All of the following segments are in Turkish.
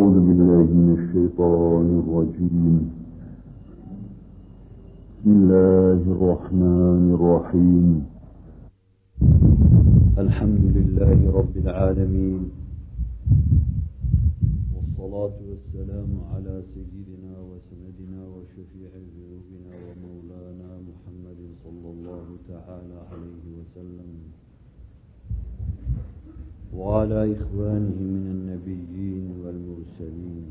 أعوذ بالله من الشيطان الرجيم. بسم الله الرحمن الرحيم. الحمد لله رب العالمين. والصلاة والسلام على سيدنا وسندنا وشفيع ذنوبنا ومولانا محمد صلى الله تعالى عليه وسلم. وعلى إخوانه من النبيين والمرسلين.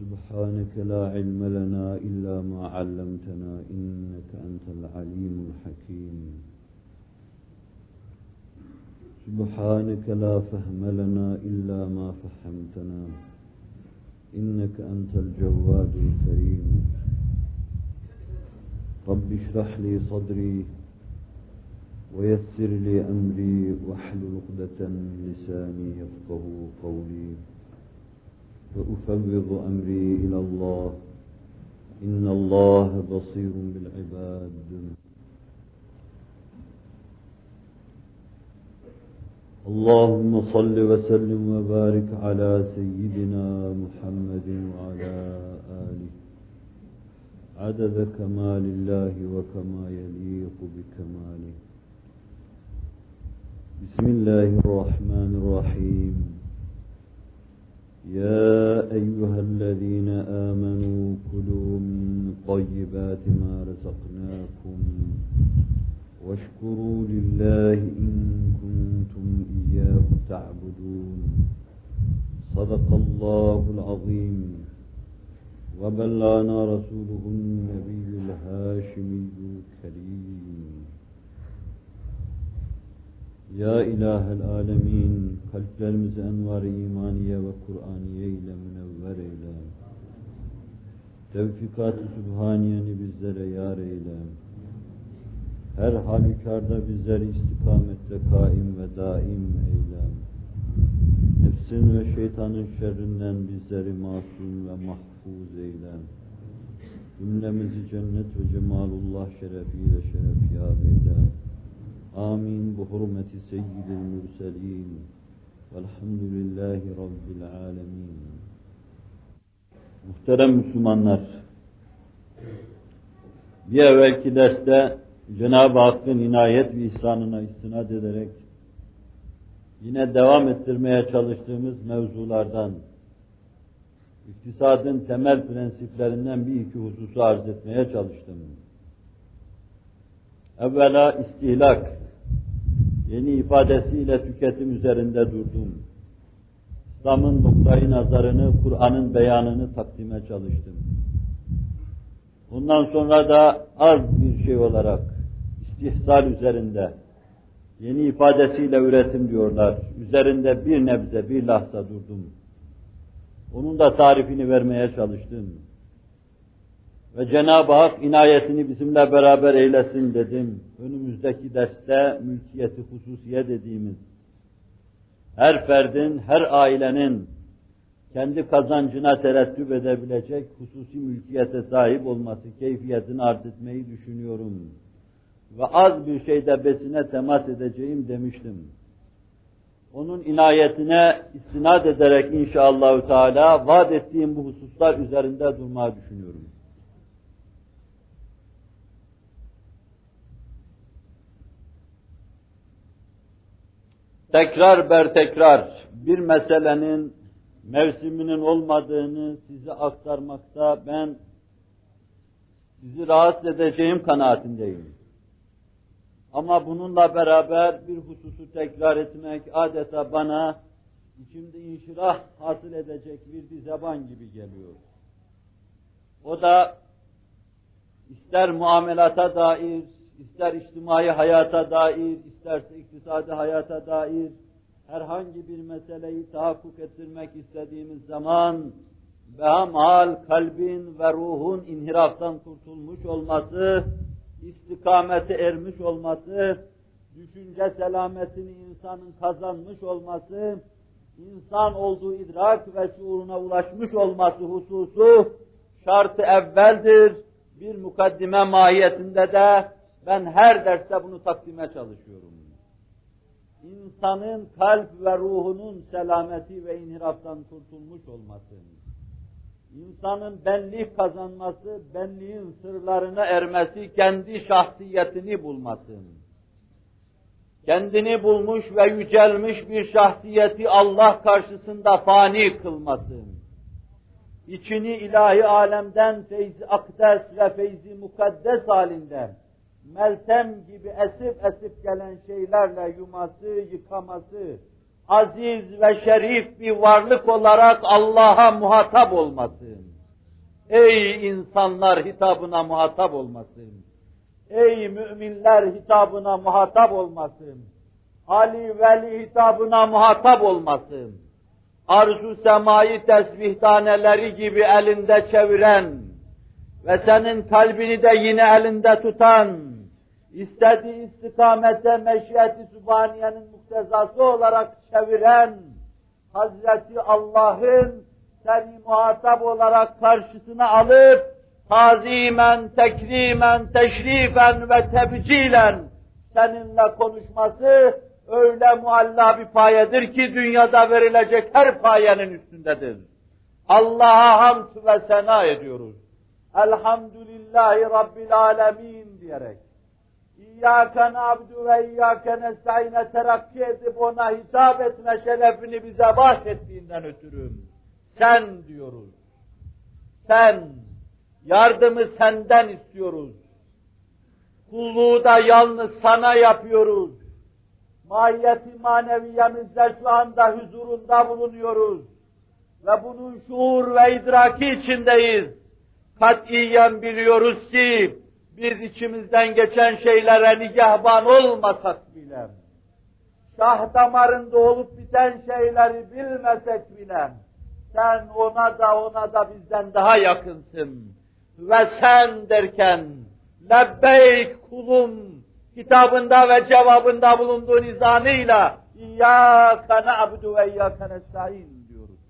سبحانك لا علم لنا إلا ما علمتنا إنك أنت العليم الحكيم. سبحانك لا فهم لنا إلا ما فهمتنا إنك أنت الجواد الكريم. رب اشرح لي صدري ويسر لي أمري واحلل عقدة من لساني يفقه قولي. وأفوض أمري إلى الله. إن الله بصير بالعباد. اللهم صل وسلم وبارك على سيدنا محمد وعلى آله. عدد كمال الله وكما يليق بكماله. بسم الله الرحمن الرحيم. يا أيها الذين آمنوا كلوا من طيبات ما رزقناكم واشكروا لله إن كنتم إياه تعبدون. صدق الله العظيم. وبلغنا رسوله النبي الهاشمي الكريم. Ya İlahel Alemin, kalplerimizi envar-ı imaniye ve Kur'aniye ile münevver eyle. Tevfikat-ı Sübhaniyeni bizlere yar eyle. Her halükarda bizleri istikamette kaim ve daim eyle. Nefsin ve şeytanın şerrinden bizleri masum ve mahfuz eyle. Cümlemizi cennet ve cemalullah şerefiyle şerefyab eyle. Amin bu hurmeti seyyidil mürselin. Velhamdülillahi Rabbil alemin. Muhterem Müslümanlar, bir evvelki derste Cenab-ı Hakk'ın inayet ve ihsanına istinad ederek yine devam ettirmeye çalıştığımız mevzulardan iktisadın temel prensiplerinden bir iki hususu arz etmeye çalıştım. Evvela istihlak, yeni ifadesiyle tüketim üzerinde durdum. İslam'ın noktayı nazarını, Kur'an'ın beyanını takdime çalıştım. Bundan sonra da az bir şey olarak istihsal üzerinde, yeni ifadesiyle üretim diyorlar, üzerinde bir nebze, bir lahza durdum. Onun da tarifini vermeye çalıştım. Ve Cenab-ı Hak inayetini bizimle beraber eylesin dedim. Önümüzdeki derste mülkiyeti hususiye dediğimiz, her ferdin, her ailenin kendi kazancına terettüp edebilecek hususi mülkiyete sahip olması keyfiyetini arz etmeyi düşünüyorum. Ve az bir şeyde besine temas edeceğim demiştim. Onun inayetine istinad ederek inşallahü teala vaat ettiğim bu hususlar üzerinde durmayı düşünüyorum. Tekrar ber tekrar bir meselenin mevsiminin olmadığını size aktarmakta ben sizi rahatsız edeceğim kanaatindeyim. Ama bununla beraber bir hususu tekrar etmek adeta bana içimde inşirah hasıl edecek bir zeban gibi geliyor. O da ister muamelata dair, ister içtimai hayata dair, isterse iktisadi hayata dair herhangi bir meseleyi tahakkuk ettirmek istediğimiz zaman behamal kalbin ve ruhun inhiraftan kurtulmuş olması, istikamete ermiş olması, düşünce selametini insanın kazanmış olması, insan olduğu idrak ve şuuruna ulaşmış olması hususu şartı evveldir. Bir mukaddime mahiyetinde de ben her derste bunu takdime çalışıyorum. insanın kalp ve ruhunun selameti ve inhiraftan kurtulmuş olması, insanın benlik kazanması, benliğin sırlarına ermesi, kendi şahsiyetini bulması, kendini bulmuş ve yücelmiş bir şahsiyeti Allah karşısında fani kılması, içini ilahi alemden feyzi akdes ve feyzi mukaddes halinde, meltem gibi esip esip gelen şeylerle yuması, yıkaması, aziz ve şerif bir varlık olarak Allah'a muhatap olması. Ey insanlar hitabına muhatap olmasın. Ey müminler hitabına muhatap olmasın. Ali Veli hitabına muhatap olmasın. Arzu semayı tesbihtaneleri gibi elinde çeviren ve senin kalbini de yine elinde tutan, istediği istikamete meşiyeti sübhaniyenin muktezası olarak çeviren Hazreti Allah'ın seni muhatap olarak karşısına alıp tazimen, tekrimen, teşrifen ve tebcilen seninle konuşması öyle mualla bir payedir ki dünyada verilecek her payenin üstündedir. Allah'a hamd ve sena ediyoruz. Elhamdülillahi Rabbil Alemin diyerek. İyyâke na'budu ve iyyâke nesta'ine terakki edip ona hitap etme şerefini bize bahşettiğinden ötürü. Sen diyoruz. Sen, yardımı senden istiyoruz. Kulluğu da yalnız sana yapıyoruz. Mahiyeti maneviyemizde şu anda huzurunda bulunuyoruz. Ve bunun şuur ve idraki içindeyiz. Katiyen biliyoruz ki, biz içimizden geçen şeylere nigahban olmasak bile, şah damarında olup biten şeyleri bilmesek bile, sen ona da ona da bizden daha yakınsın. Ve sen derken, lebbeyk kulum kitabında ve cevabında bulunduğu nizamıyla İyyâke na'budu ve iyyâke nesta'in diyoruz.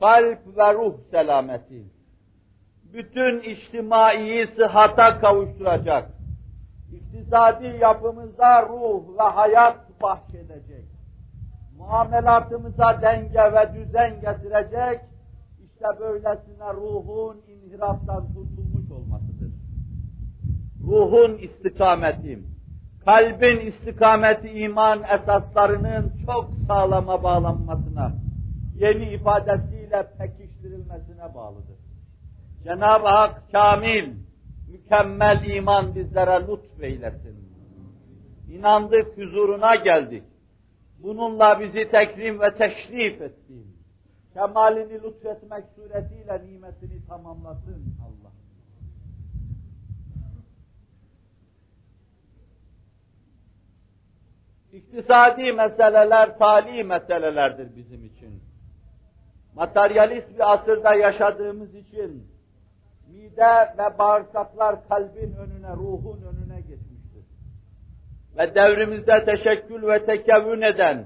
Kalp ve ruh selameti bütün içtimai sıhhata kavuşturacak. İktisadi yapımıza ruh ve hayat bahşedecek. Muamelatımıza denge ve düzen getirecek. İşte böylesine ruhun inhiraftan kurtulmuş olmasıdır. Ruhun istikameti, kalbin istikameti iman esaslarının çok sağlama bağlanmasına, yeni ifadesiyle pekiştirilmesine bağlıdır. Cenab-ı Hak kamil, mükemmel iman bizlere lütfeylesin. İnandık, huzuruna geldik. Bununla bizi tekrim ve teşrif ettin. Kemalini lütfetmek suretiyle nimetini tamamlasın Allah. İktisadi meseleler tali meselelerdir bizim için. Materyalist bir asırda yaşadığımız için mide ve bağırsaklar kalbin önüne, ruhun önüne geçmiştir. Ve devrimizde teşekkül ve tekevvün eden,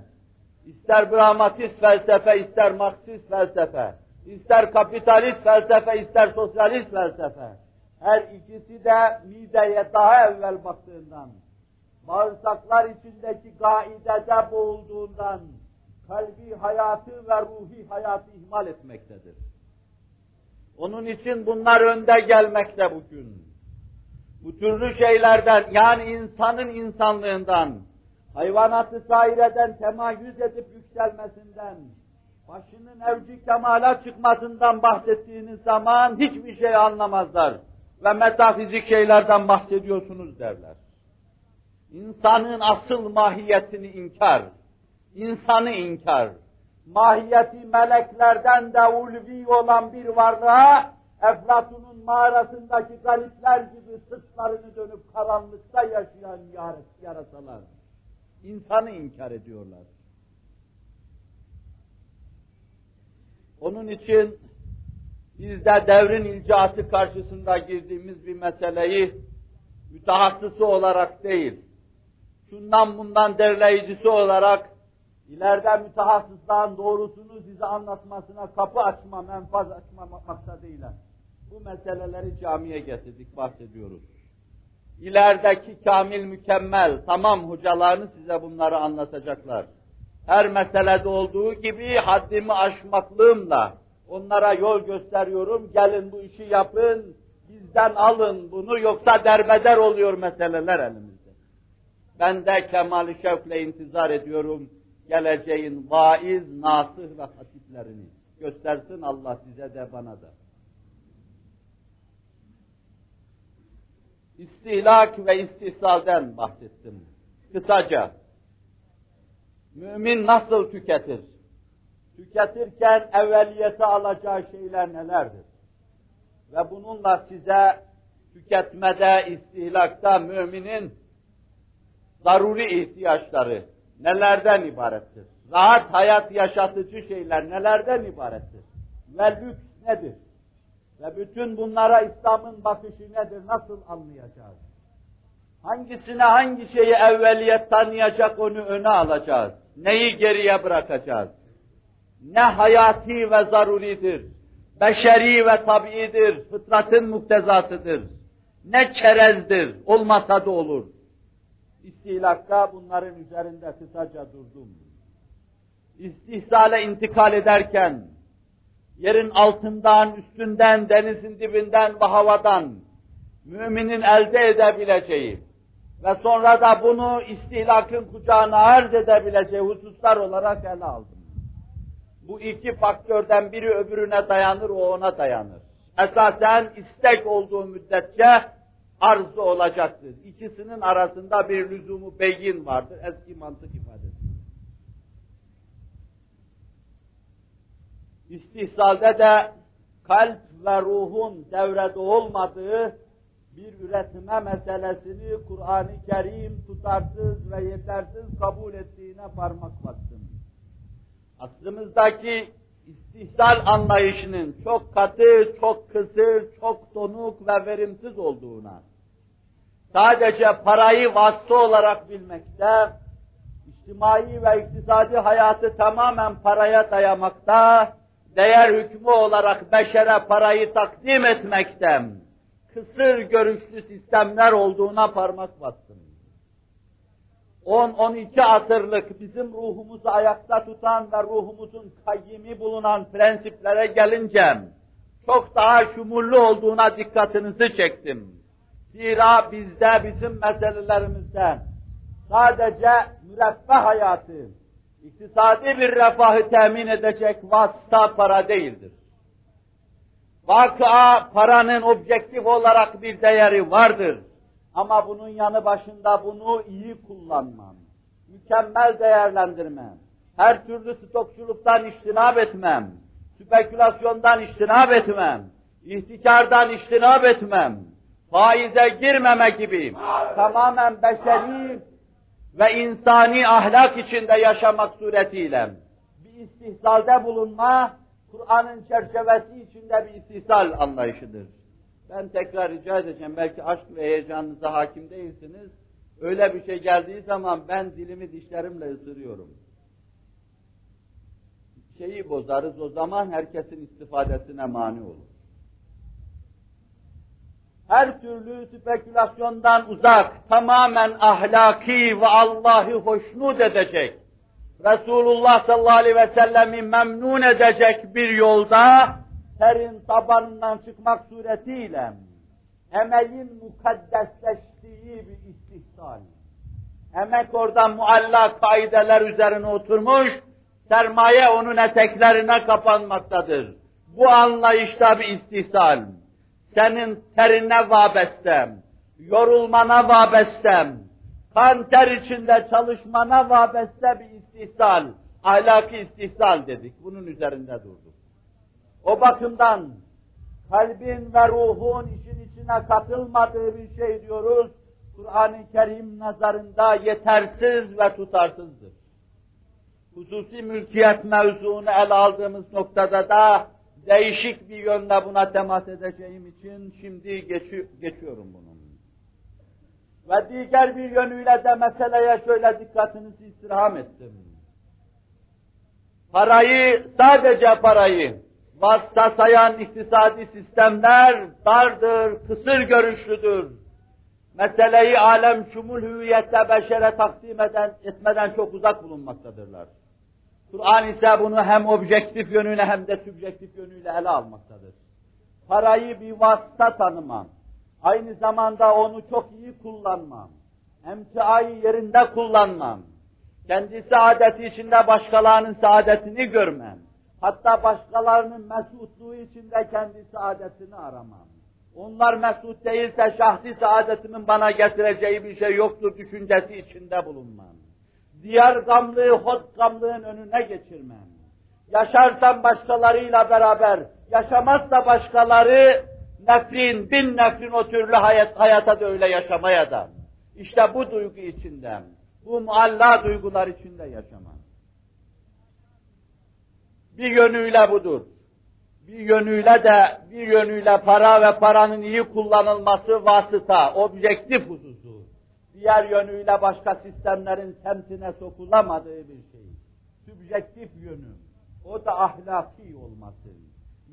ister Brahmatist felsefe, ister Marksist felsefe, ister kapitalist felsefe, ister sosyalist felsefe, her ikisi de mideye daha evvel baktığından, bağırsaklar içindeki gaidede boğulduğundan, kalbi hayatı ve ruhi hayatı ihmal etmektedir. Onun için bunlar önde gelmekte bugün. Bu türlü şeylerden yani insanın insanlığından, hayvanatı saireden temayüz edip yükselmesinden, başının evci kemala çıkmasından bahsettiğiniz zaman hiçbir şey anlamazlar. Ve metafizik şeylerden bahsediyorsunuz derler. İnsanın asıl mahiyetini inkar, insanı inkar, mahiyeti meleklerden de ulvi olan bir varlığa, Eflatun'un mağarasındaki garipler gibi sırtlarını dönüp karanlıkta yaşayan yarasalar, insanı inkar ediyorlar. Onun için biz de devrin ilcası karşısında girdiğimiz bir meseleyi mütehassısı olarak değil, şundan bundan derleyicisi olarak ileride mütehassısların doğrusunu size anlatmasına kapı açma, menfaz açma maksadıyla bu meseleleri camiye getirdik, bahsediyoruz. ilerideki kamil mükemmel, tamam hocalarını size bunları anlatacaklar. Her meselede olduğu gibi haddimi aşmaklığımla onlara yol gösteriyorum, gelin bu işi yapın, bizden alın bunu yoksa derbeder oluyor meseleler elimizde. Ben de kemali şevkle intizar ediyorum geleceğin vaiz, nasih ve hatiplerini. Göstersin Allah size de bana da. İstihlak ve istihsalden bahsettim. Kısaca, mümin nasıl tüketir? Tüketirken evveliyete alacağı şeyler nelerdir? Ve bununla size tüketmede, istihlakta müminin zaruri ihtiyaçları nelerden ibarettir? Rahat hayat yaşatıcı şeyler nelerden ibarettir? Ve lüks nedir? Ve bütün bunlara İslam'ın bakışı nedir? Nasıl anlayacağız? Hangisine hangi şeyi evveliyet tanıyacak onu öne alacağız? Neyi geriye bırakacağız? Ne hayati ve zaruridir? Beşeri ve tabiidir, fıtratın muktezasıdır. Ne çerezdir, olmasa da olur. İstilakta bunların üzerinde kısaca durdum. İstihsale intikal ederken, yerin altından, üstünden, denizin dibinden ve havadan müminin elde edebileceği ve sonra da bunu istihlakın kucağına arz edebileceği hususlar olarak ele aldım. Bu iki faktörden biri öbürüne dayanır, o ona dayanır. Esasen istek olduğu müddetçe arzu olacaktır. İkisinin arasında bir lüzumu beyin vardır, eski mantık ifadesi. İstihsalde de kalp ve ruhun devrede olmadığı bir üretime meselesini Kur'an-ı Kerim tutarsız ve yetersiz kabul ettiğine parmak bastım. Aslımızdaki istihsal anlayışının çok katı, çok kısır, çok donuk ve verimsiz olduğuna, sadece parayı vasıta olarak bilmekte, içtimai ve iktisadi hayatı tamamen paraya dayamakta, değer hükmü olarak beşere parayı takdim etmekte, kısır görüşlü sistemler olduğuna parmak bastım. 10-12 asırlık bizim ruhumuzu ayakta tutan ve ruhumuzun kayyimi bulunan prensiplere gelince çok daha şumurlu olduğuna dikkatinizi çektim. Zira bizde bizim meselelerimizde sadece müreffeh hayatı, iktisadi bir refahı temin edecek vasıta para değildir. Vakıa paranın objektif olarak bir değeri vardır. Ama bunun yanı başında bunu iyi kullanmam, mükemmel değerlendirmem, her türlü stokçuluktan iştinab etmem, spekülasyondan iştinab etmem, ihtikardan iştinab etmem, faize girmeme gibi tamamen beşeri ve insani ahlak içinde yaşamak suretiyle bir istihsalde bulunma, Kur'an'ın çerçevesi içinde bir istihsal anlayışıdır. Ben tekrar rica edeceğim, belki aşk ve heyecanınıza hakim değilsiniz. Öyle bir şey geldiği zaman ben dilimi dişlerimle ısırıyorum. Şeyi bozarız o zaman herkesin istifadesine mani olur. Her türlü spekülasyondan uzak, tamamen ahlaki ve Allah'ı hoşnut edecek, Resulullah sallallahu aleyhi ve sellemi memnun edecek bir yolda terin tabanından çıkmak suretiyle emeğin mukaddesleştiği bir istihsal. Emek orada muallak kaideler üzerine oturmuş, sermaye onun eteklerine kapanmaktadır. Bu anlayışta bir istihsal. Senin terine vabestem, yorulmana vabestem, kan ter içinde çalışmana vabeste bir istihsal, ahlaki istihsal dedik. Bunun üzerinde durduk. O bakımdan kalbin ve ruhun işin içine katılmadığı bir şey diyoruz. Kur'an-ı Kerim nazarında yetersiz ve tutarsızdır. Hususi mülkiyet mevzuunu ele aldığımız noktada da değişik bir yönde buna temas edeceğim için şimdi geçi geçiyorum bunun. Ve diğer bir yönüyle de meseleye şöyle dikkatinizi istirham ettim. Parayı, sadece parayı, vasıta sayan iktisadi sistemler dardır, kısır görüşlüdür. meseleyi alem şumul hüviyette beşere takdim eden, etmeden çok uzak bulunmaktadırlar. Kur'an ise bunu hem objektif yönüyle hem de subjektif yönüyle ele almaktadır. Parayı bir vasıta tanımam. Aynı zamanda onu çok iyi kullanmam. Emtiayı yerinde kullanmam. Kendi saadeti içinde başkalarının saadetini görmem. Hatta başkalarının mesutluğu içinde kendi saadetini aramam. Onlar mesut değilse şahsi saadetimin bana getireceği bir şey yoktur düşüncesi içinde bulunmam. Diğer gamlığı, hot gamlığın önüne geçirmem. Yaşarsam başkalarıyla beraber, yaşamazsa başkaları nefrin, bin nefrin o türlü hayat, hayata da öyle yaşamaya da. İşte bu duygu içinden, bu mualla duygular içinde yaşamam. Bir yönüyle budur. Bir yönüyle de, bir yönüyle para ve paranın iyi kullanılması vasıta, objektif hususu. Diğer yönüyle başka sistemlerin semtine sokulamadığı bir şey. Sübjektif yönü. O da ahlaki olmasın.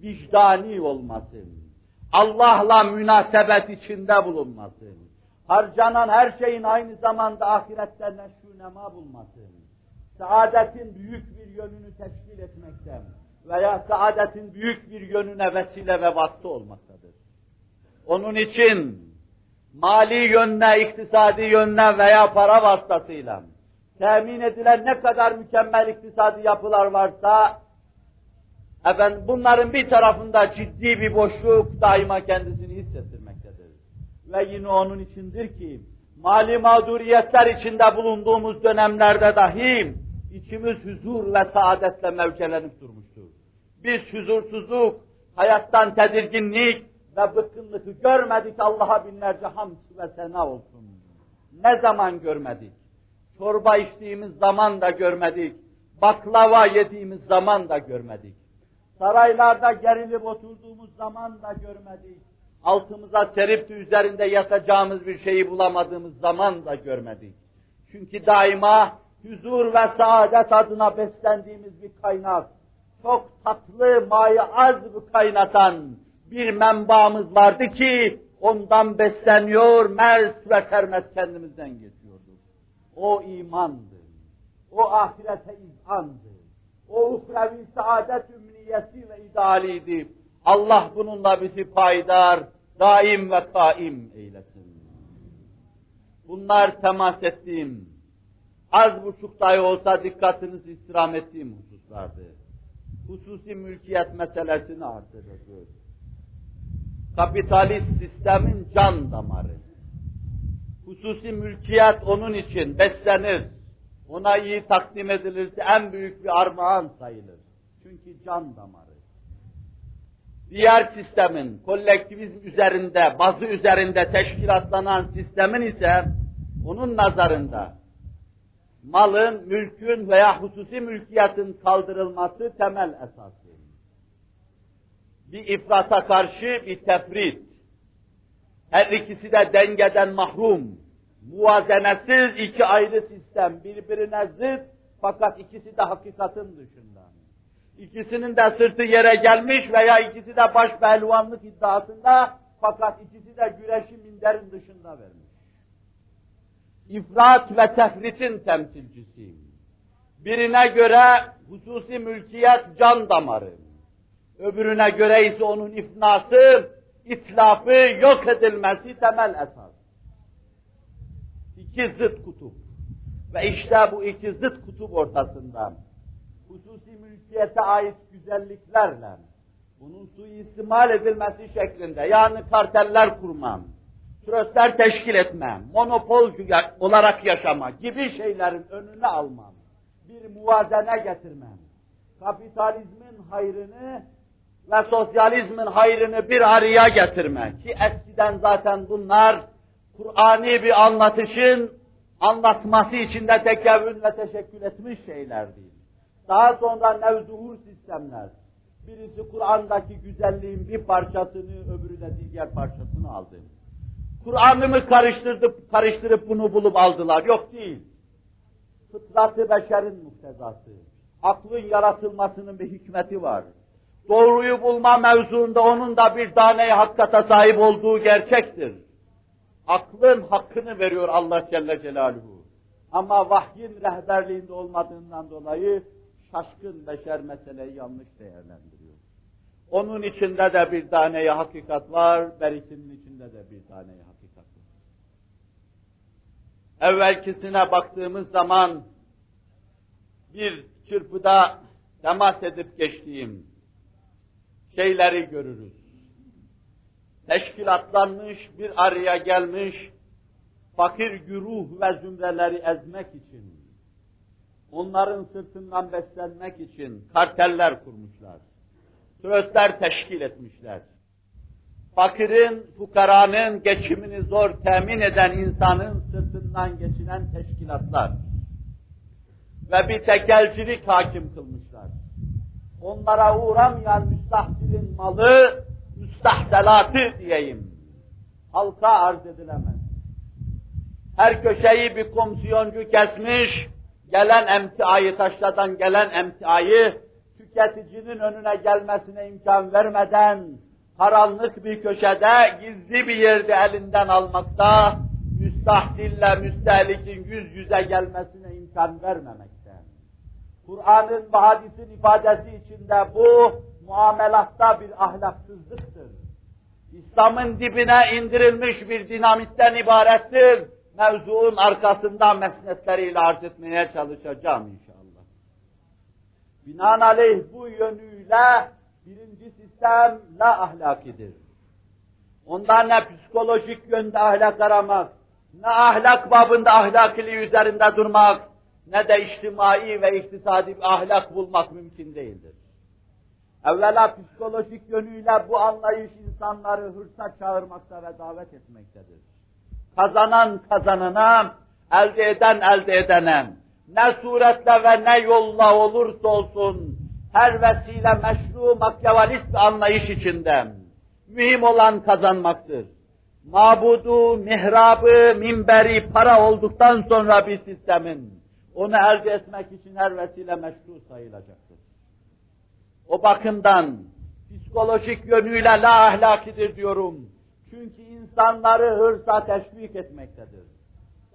Vicdani olmasın. Allah'la münasebet içinde bulunmasın. Harcanan her şeyin aynı zamanda ahirette neşrünema bulmasın. Saadetin büyük bir yönünü teşkil etmekten veya saadetin büyük bir yönüne vesile ve vasıta olmaktadır. Onun için mali yönle, iktisadi yönle veya para vasıtasıyla temin edilen ne kadar mükemmel iktisadi yapılar varsa efendim bunların bir tarafında ciddi bir boşluk daima kendisini hissettirmektedir. Ve yine onun içindir ki mali mağduriyetler içinde bulunduğumuz dönemlerde dahi içimiz huzur ve saadetle mevcelenip durmuştur. Biz huzursuzluk, hayattan tedirginlik ve bıkkınlığı görmedik Allah'a binlerce hamd ve sena olsun. Ne zaman görmedik? Çorba içtiğimiz zaman da görmedik. Baklava yediğimiz zaman da görmedik. Saraylarda gerilip oturduğumuz zaman da görmedik. Altımıza serip de üzerinde yatacağımız bir şeyi bulamadığımız zaman da görmedik. Çünkü daima huzur ve saadet adına beslendiğimiz bir kaynak, çok tatlı, mayı az bir kaynatan bir menbaımız vardı ki ondan besleniyor, mest ve sermet kendimizden geçiyorduk. O imandı, o ahirete izandı, o uhrevi saadet ümniyesi ve idealiydi. Allah bununla bizi paydar, daim ve kaim eylesin. Bunlar temas ettiğim, az buçuk dahi olsa dikkatinizi istirham ettiğim hususlardı. Hususi mülkiyet meselesini artırıyoruz. Kapitalist sistemin can damarı. Hususi mülkiyet onun için beslenir. Ona iyi takdim edilirse en büyük bir armağan sayılır. Çünkü can damarı. Diğer sistemin, kolektivizm üzerinde, bazı üzerinde teşkilatlanan sistemin ise onun nazarında malın, mülkün veya hususi mülkiyetin kaldırılması temel esası. Bir ifrata karşı bir tefrit. Her ikisi de dengeden mahrum. Muvazenesiz iki ayrı sistem, birbirine zıt fakat ikisi de hakikatin dışında. İkisinin de sırtı yere gelmiş veya ikisi de baş pehlivanlık iddiasında fakat ikisi de güreşi minderin dışında vermiş ifrat ve tefritin temsilcisi. Birine göre hususi mülkiyet can damarı, öbürüne göre ise onun ifnası, itlafı, yok edilmesi temel esas. İki zıt kutup. Ve işte bu iki zıt kutup ortasında hususi mülkiyete ait güzelliklerle bunun suistimal edilmesi şeklinde yani karteller kurmam, tröstler teşkil etme, monopol olarak yaşama gibi şeylerin önüne almam, bir muvazene getirmem, kapitalizmin hayrını ve sosyalizmin hayrını bir araya getirme ki eskiden zaten bunlar Kur'ani bir anlatışın anlatması içinde tekevvün ve teşekkül etmiş şeyler değil. Daha sonra nevzuhur sistemler. Birisi Kur'an'daki güzelliğin bir parçasını, öbürü de diğer parçasını aldı. Kur'an'ı mı karıştırıp, karıştırıp bunu bulup aldılar? Yok değil. Fıtratı beşerin muktezası. Aklın yaratılmasının bir hikmeti var. Doğruyu bulma mevzuunda onun da bir tane hakikate sahip olduğu gerçektir. Aklın hakkını veriyor Allah Celle Celaluhu. Ama vahyin rehberliğinde olmadığından dolayı şaşkın beşer meseleyi yanlış değerlendiriyor. Onun içinde de bir taneye hakikat var, berikinin içinde de bir taneye hakikat var. Evvelkisine baktığımız zaman bir çırpıda temas edip geçtiğim şeyleri görürüz. Teşkilatlanmış, bir araya gelmiş, fakir güruh ve zümreleri ezmek için, onların sırtından beslenmek için karteller kurmuşlar. Tröstler teşkil etmişler. Fakirin, fukaranın geçimini zor temin eden insanın sırtından geçinen teşkilatlar. Ve bir tekelcilik hakim kılmışlar. Onlara uğramayan müstahsilin malı, müstahselatı diyeyim. Halka arz edilemez. Her köşeyi bir komisyoncu kesmiş, gelen emtiayı, taşladan gelen emtiayı tüketicinin önüne gelmesine imkan vermeden karanlık bir köşede, gizli bir yerde elinden almakta, müstahsille müstehlikin yüz yüze gelmesine imkan vermemekte. Kur'an'ın ve hadisin ifadesi içinde bu muamelatta bir ahlaksızlıktır. İslam'ın dibine indirilmiş bir dinamitten ibarettir. Mevzuun arkasında mesnetleriyle arz etmeye çalışacağım inşallah. Binaenaleyh bu yönüyle birinci sistem la ahlakidir. Ondan ne psikolojik yönde ahlak aramak, ne ahlak babında ahlakiliği üzerinde durmak, ne de içtimai ve iktisadi bir ahlak bulmak mümkün değildir. Evvela psikolojik yönüyle bu anlayış insanları hırsa çağırmakta ve davet etmektedir. Kazanan kazanana, elde eden elde edene, ne suretle ve ne yolla olursa olsun, her vesile meşru makyavalist bir anlayış içinde, mühim olan kazanmaktır. Mabudu, mihrabı, minberi para olduktan sonra bir sistemin, onu elde etmek için her vesile meşru sayılacaktır. O bakımdan psikolojik yönüyle la ahlakidir diyorum. Çünkü insanları hırsa teşvik etmektedir.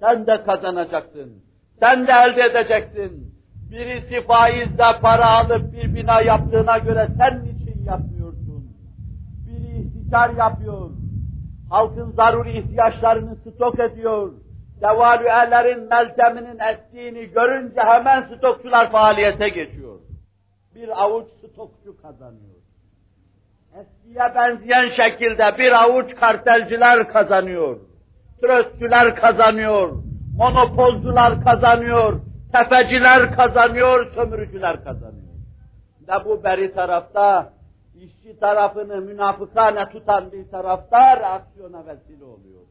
Sen de kazanacaksın. Sen de elde edeceksin. Birisi faizle para alıp bir bina yaptığına göre sen için yapmıyorsun? Biri ihtikar yapıyor. Halkın zaruri ihtiyaçlarını stok ediyor. Devalüelerin melteminin ettiğini görünce hemen stokçular faaliyete geçiyor. Bir avuç stokçu kazanıyor. Eskiye benzeyen şekilde bir avuç kartelciler kazanıyor. Tröstçüler kazanıyor. Monopolcular kazanıyor. Tefeciler kazanıyor, sömürücüler kazanıyor. Ve bu beri tarafta işçi tarafını münafıkane tutan bir tarafta reaksiyona vesile oluyor.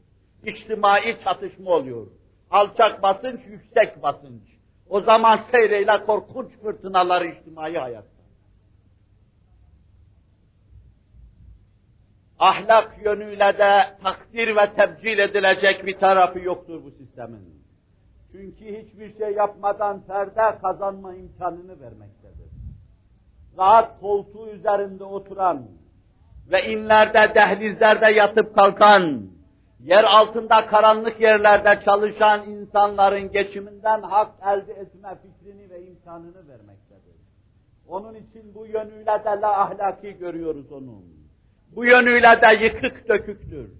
İçtimai çatışma oluyor. Alçak basınç, yüksek basınç. O zaman seyreyle korkunç fırtınalar içtimai hayatta. Ahlak yönüyle de takdir ve tebcil edilecek bir tarafı yoktur bu sistemin. Çünkü hiçbir şey yapmadan perde kazanma imkanını vermektedir. Rahat koltuğu üzerinde oturan ve inlerde, dehlizlerde yatıp kalkan, yer altında karanlık yerlerde çalışan insanların geçiminden hak elde etme fikrini ve imkanını vermektedir. Onun için bu yönüyle de la ahlaki görüyoruz onu. Bu yönüyle de yıkık döküktür.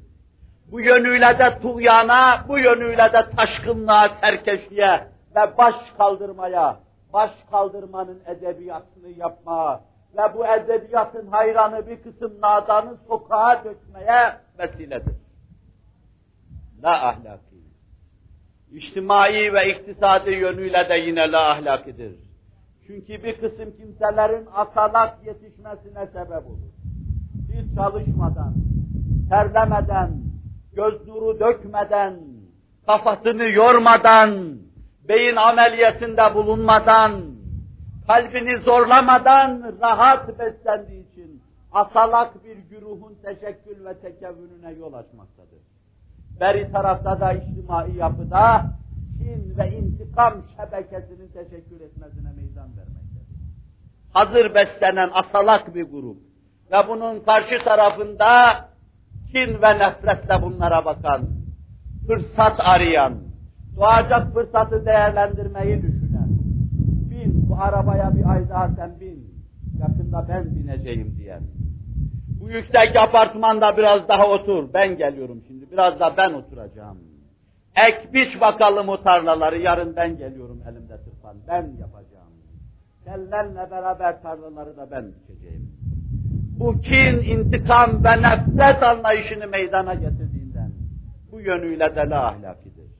Bu yönüyle de tuğyana, bu yönüyle de taşkınlığa, serkeşliğe ve baş kaldırmaya, baş kaldırmanın edebiyatını yapmaya ve bu edebiyatın hayranı bir kısım nadanı sokağa dökmeye vesiledir. La ahlaki. İçtimai ve iktisadi yönüyle de yine la ahlakidir. Çünkü bir kısım kimselerin asalak yetişmesine sebep olur. Hiç çalışmadan, terlemeden, göz nuru dökmeden, kafasını yormadan, beyin ameliyesinde bulunmadan, kalbini zorlamadan rahat beslendiği için asalak bir güruhun teşekkül ve tekevvününe yol açmaktadır. Beri tarafta da içtimai yapıda kin ve intikam şebekesinin teşekkür etmesine meydan vermektedir. Hazır beslenen asalak bir grup ve bunun karşı tarafında kin ve nefretle bunlara bakan, fırsat arayan, doğacak fırsatı değerlendirmeyi düşünen, bin bu arabaya bir ay daha sen bin, yakında ben bineceğim diyen, bu yüksek apartmanda biraz daha otur, ben geliyorum şimdi, biraz da ben oturacağım. Ek biç bakalım o tarlaları, yarın ben geliyorum elimde tırpan, ben yapacağım. Kellerle beraber tarlaları da ben biçeceğim. Bu kin, intikam ve nefret anlayışını meydana getirdiğinden, bu yönüyle de la ahlakidir.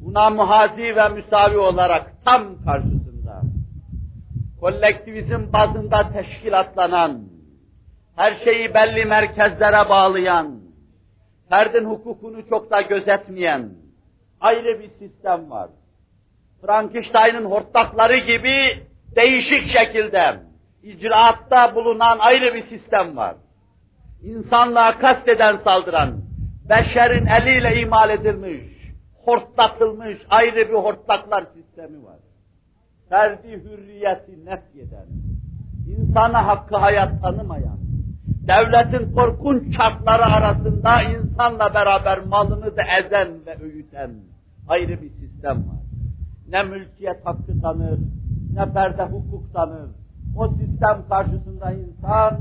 Buna muhazi ve müsavi olarak tam karşısında, kolektivizm bazında teşkilatlanan, her şeyi belli merkezlere bağlayan, ferdin hukukunu çok da gözetmeyen ayrı bir sistem var. Frankenstein'ın hortlakları gibi değişik şekilde icraatta bulunan ayrı bir sistem var. İnsanlığa kasteden saldıran, beşerin eliyle imal edilmiş, hortlatılmış ayrı bir hortlaklar sistemi var. Ferdi hürriyeti nefyeden, insana hakkı hayat tanımayan, devletin korkunç şartları arasında insanla beraber malını da ezen ve öğüten ayrı bir sistem var. Ne mülkiyet hakkı tanır, ne perde hukuk tanır. O sistem karşısında insan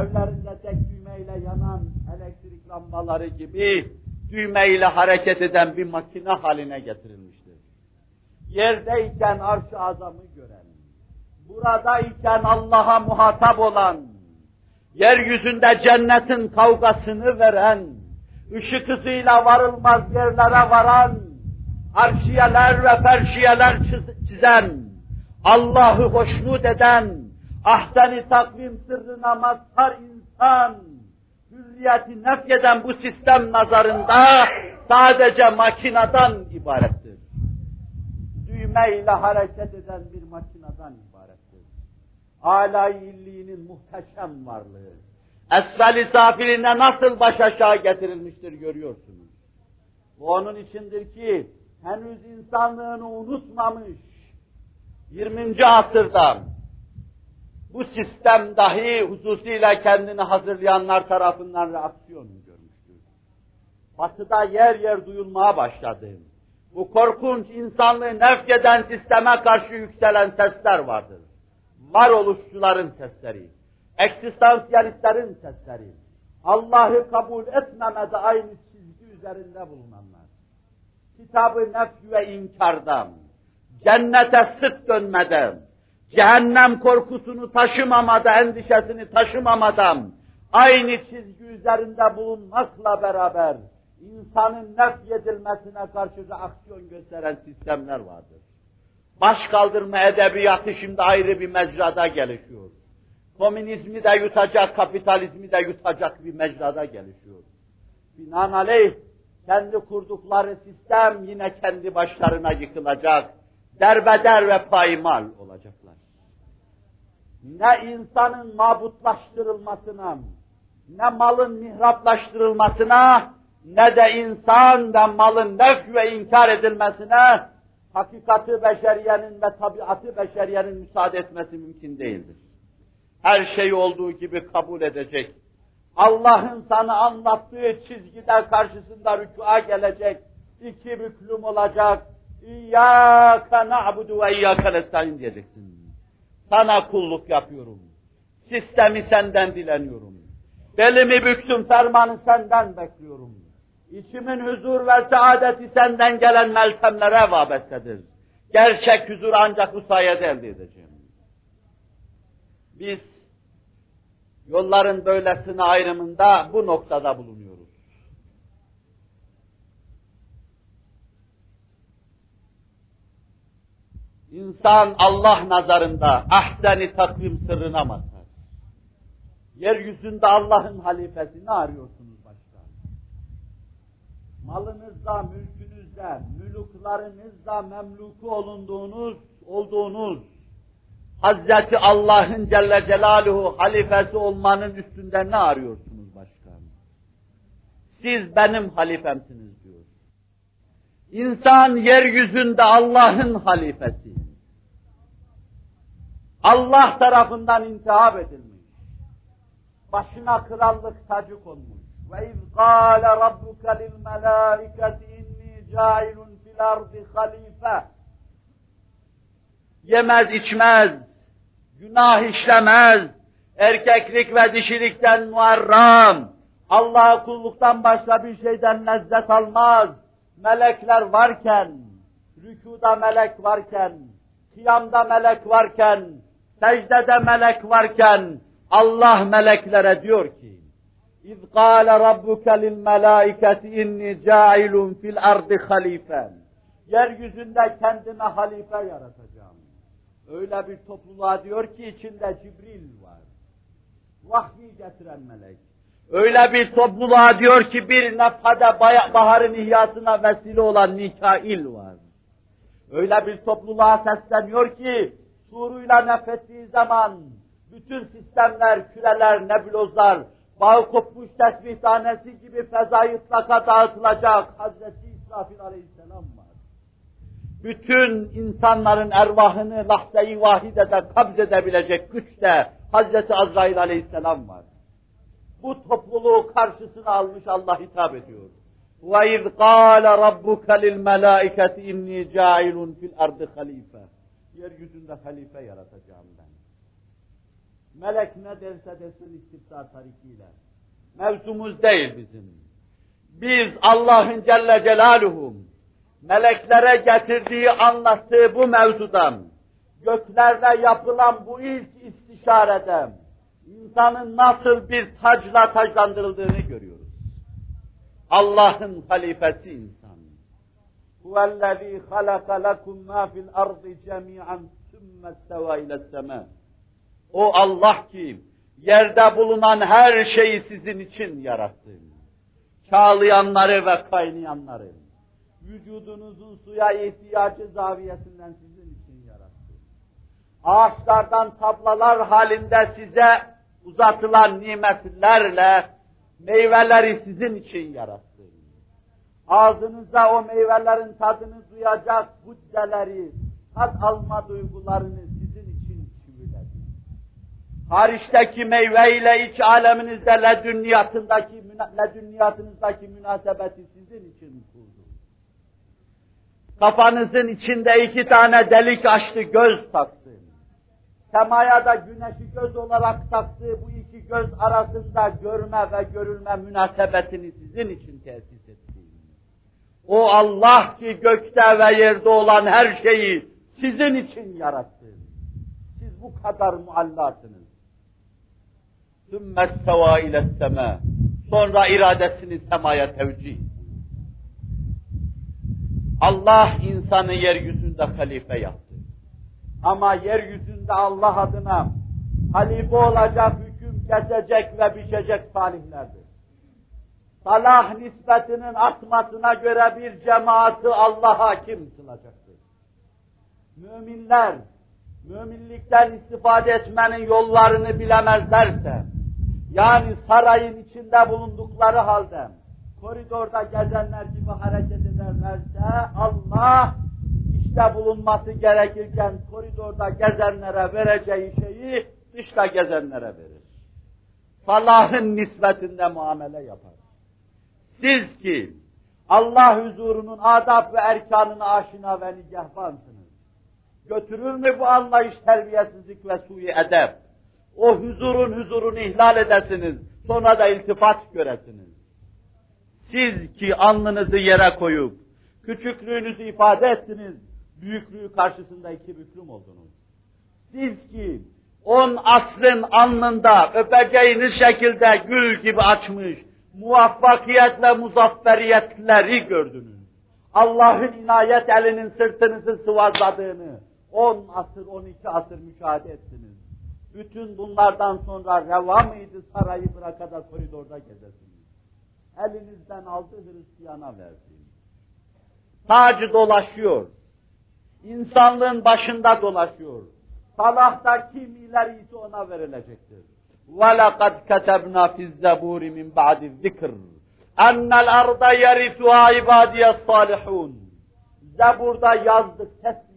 evlerinde tek düğmeyle yanan elektrik lambaları gibi düğmeyle hareket eden bir makine haline getirilmiştir. Yerdeyken arş-ı azamı gören, buradayken Allah'a muhatap olan, yeryüzünde cennetin kavgasını veren, ışık hızıyla varılmaz yerlere varan, arşiyeler ve ferşiyeler çizen, Allah'ı hoşnut eden, ahseni takvim sırrına mazhar insan, hürriyeti nefyeden bu sistem nazarında sadece makinadan ibarettir. Düğmeyle hareket eden bir ibarettir. Alay illiğinin muhteşem varlığı, esfel-i safiline nasıl baş aşağı getirilmiştir görüyorsunuz. Bu onun içindir ki henüz insanlığını unutmamış, 20. asırda bu sistem dahi hususiyle kendini hazırlayanlar tarafından reaksiyon görmüştür. Batıda yer yer duyulmaya başladı. Bu korkunç insanlığı nefkeden sisteme karşı yükselen sesler vardır. Varoluşçuların sesleri, eksistansiyalistlerin sesleri, Allah'ı kabul etmemede aynı çizgi üzerinde bulunanlar. Kitabı nefs ve inkardan, cennete sırt dönmeden, cehennem korkusunu taşımamada, endişesini taşımamadan, aynı çizgi üzerinde bulunmakla beraber, insanın nefyedilmesine karşı aksiyon gösteren sistemler vardır. Baş kaldırma edebiyatı şimdi ayrı bir mecrada gelişiyor. Komünizmi de yutacak, kapitalizmi de yutacak bir mecrada gelişiyor. Binaenaleyh kendi kurdukları sistem yine kendi başlarına yıkılacak derbeder ve paymal olacaklar. Ne insanın mabutlaştırılmasına, ne malın mihraplaştırılmasına, ne de insan ve malın nef ve inkar edilmesine hakikati beşeriyenin ve tabiatı beşeriyenin müsaade etmesi mümkün değildir. Her şey olduğu gibi kabul edecek. Allah'ın sana anlattığı çizgide karşısında rükûa gelecek, iki büklüm olacak, İyyâke na'budu ve iyyâke nestaîn diyeceksin. Sana kulluk yapıyorum. Sistemi senden dileniyorum. Belimi büktüm, fermanı senden bekliyorum. İçimin huzur ve saadeti senden gelen meltemlere vabestedir. Gerçek huzur ancak bu sayede elde edeceğim. Biz yolların böylesine ayrımında bu noktada bulunuyoruz. İnsan Allah nazarında ahseni takvim sırrına mazhar. Yeryüzünde Allah'ın halifesi ne arıyorsunuz başka? Malınızda, mülkünüzde, müluklarınızda memluku olunduğunuz, olduğunuz Hazreti Allah'ın Celle Celaluhu halifesi olmanın üstünde ne arıyorsunuz başka? Siz benim halifemsiniz diyor. İnsan yeryüzünde Allah'ın halifesi. Allah tarafından intihap edilmiş. Başına krallık tacı konmuş. وإذ قال ربك للملائكة إني جاعل في الأرض خليفة yemez içmez, günah işlemez, erkeklik ve dişilikten muarram, Allah'a kulluktan başka bir şeyden lezzet almaz, melekler varken, rükuda melek varken, kıyamda melek varken, secdede melek varken, Allah meleklere diyor ki, İz قَالَ رَبُّكَ لِلْمَلَائِكَةِ اِنِّي جَاعِلٌ فِي الْأَرْضِ خَلِيفًا Yeryüzünde kendime halife yaratacağım. Öyle bir topluluğa diyor ki içinde Cibril var. Vahyi getiren melek. Öyle bir topluluğa diyor ki bir nefhade baharın ihyasına vesile olan Mikail var. Öyle bir topluluğa sesleniyor ki suruyla nefettiği zaman bütün sistemler, küreler, nebulozlar, bağı kopmuş tesbih tanesi gibi fezayı ıtlaka dağıtılacak Hazreti İsrafil Aleyhisselam var. Bütün insanların ervahını lahze-i vahidede kabz edebilecek güçte Hazreti Azrail Aleyhisselam var. Bu topluluğu karşısına almış Allah hitap ediyor. وَاِذْ قَالَ رَبُّكَ لِلْمَلَائِكَةِ اِنِّي جَاعِلٌ فِي الْاَرْضِ خَلِيفَةً Yeryüzünde halife yaratacağım ben. Melek ne derse desin istibdar tarikiyle. Mevzumuz değil bizim. Biz Allah'ın Celle Celaluhum, meleklere getirdiği, anlattığı bu mevzudan, göklerde yapılan bu ilk istişarede, insanın nasıl bir tacla taclandırıldığını görüyoruz. Allah'ın halifesi insan. Huvellezî halaka lekum mâ fil ardı cemî'an sümme istevâ ile O Allah ki yerde bulunan her şeyi sizin için yarattı. Çağlayanları ve kaynayanları. Vücudunuzun suya ihtiyacı zaviyesinden sizin için yarattı. Ağaçlardan tablalar halinde size uzatılan nimetlerle meyveleri sizin için yarattı. Ağzınıza o meyvelerin tadını duyacak huddeleri, tat alma duygularını. Hariçteki meyve ile iç aleminizde ledünniyatındaki, ledünniyatınızdaki münasebeti sizin için kurdu. Kafanızın içinde iki tane delik açtı, göz taktı. Semaya da güneşi göz olarak taktığı bu iki göz arasında görme ve görülme münasebetini sizin için tesis etti. O Allah ki gökte ve yerde olan her şeyi sizin için yarattı. Siz bu kadar muallasınız. ثُمَّ اسْتَوَى اِلَى السَّمَا Sonra iradesini semaya tevcih. Allah insanı yeryüzünde halife yaptı. Ama yeryüzünde Allah adına halife olacak, hüküm kesecek ve biçecek salihlerdir salah nispetinin artmasına göre bir cemaati Allah'a kim kılacaktır? Müminler, müminlikten istifade etmenin yollarını bilemezlerse, yani sarayın içinde bulundukları halde, koridorda gezenler gibi hareket ederlerse, Allah işte bulunması gerekirken koridorda gezenlere vereceği şeyi dışta gezenlere verir. Salahın nispetinde muamele yapar. Siz ki Allah huzurunun adab ve erkanını aşina ve nigahbansınız. Götürür mü bu anlayış terbiyesizlik ve suyu edep? O huzurun huzurunu ihlal edesiniz, sonra da iltifat göresiniz. Siz ki alnınızı yere koyup, küçüklüğünüzü ifade ettiniz, büyüklüğü karşısında iki büklüm oldunuz. Siz ki on asrın alnında öpeceğiniz şekilde gül gibi açmış, muvaffakiyet ve muzafferiyetleri gördünüz. Allah'ın inayet elinin sırtınızı sıvazladığını 10 asır, 12 asır müşahede ettiniz. Bütün bunlardan sonra reva mıydı sarayı bırakada koridorda gezesiniz? Elinizden aldı Hristiyana verdi. Tacı dolaşıyor. İnsanlığın başında dolaşıyor. Salahta kim ileriyse ona verilecektir. وَلَقَدْ كَتَبْنَا فِي الزَّبُورِ مِنْ بَعْدِ الذِّكْرِ اَنَّ الْاَرْضَ يَرِثُهَا عِبَادِيَ الصَّالِحُونَ Zebur'da yazdık, tespit ettik.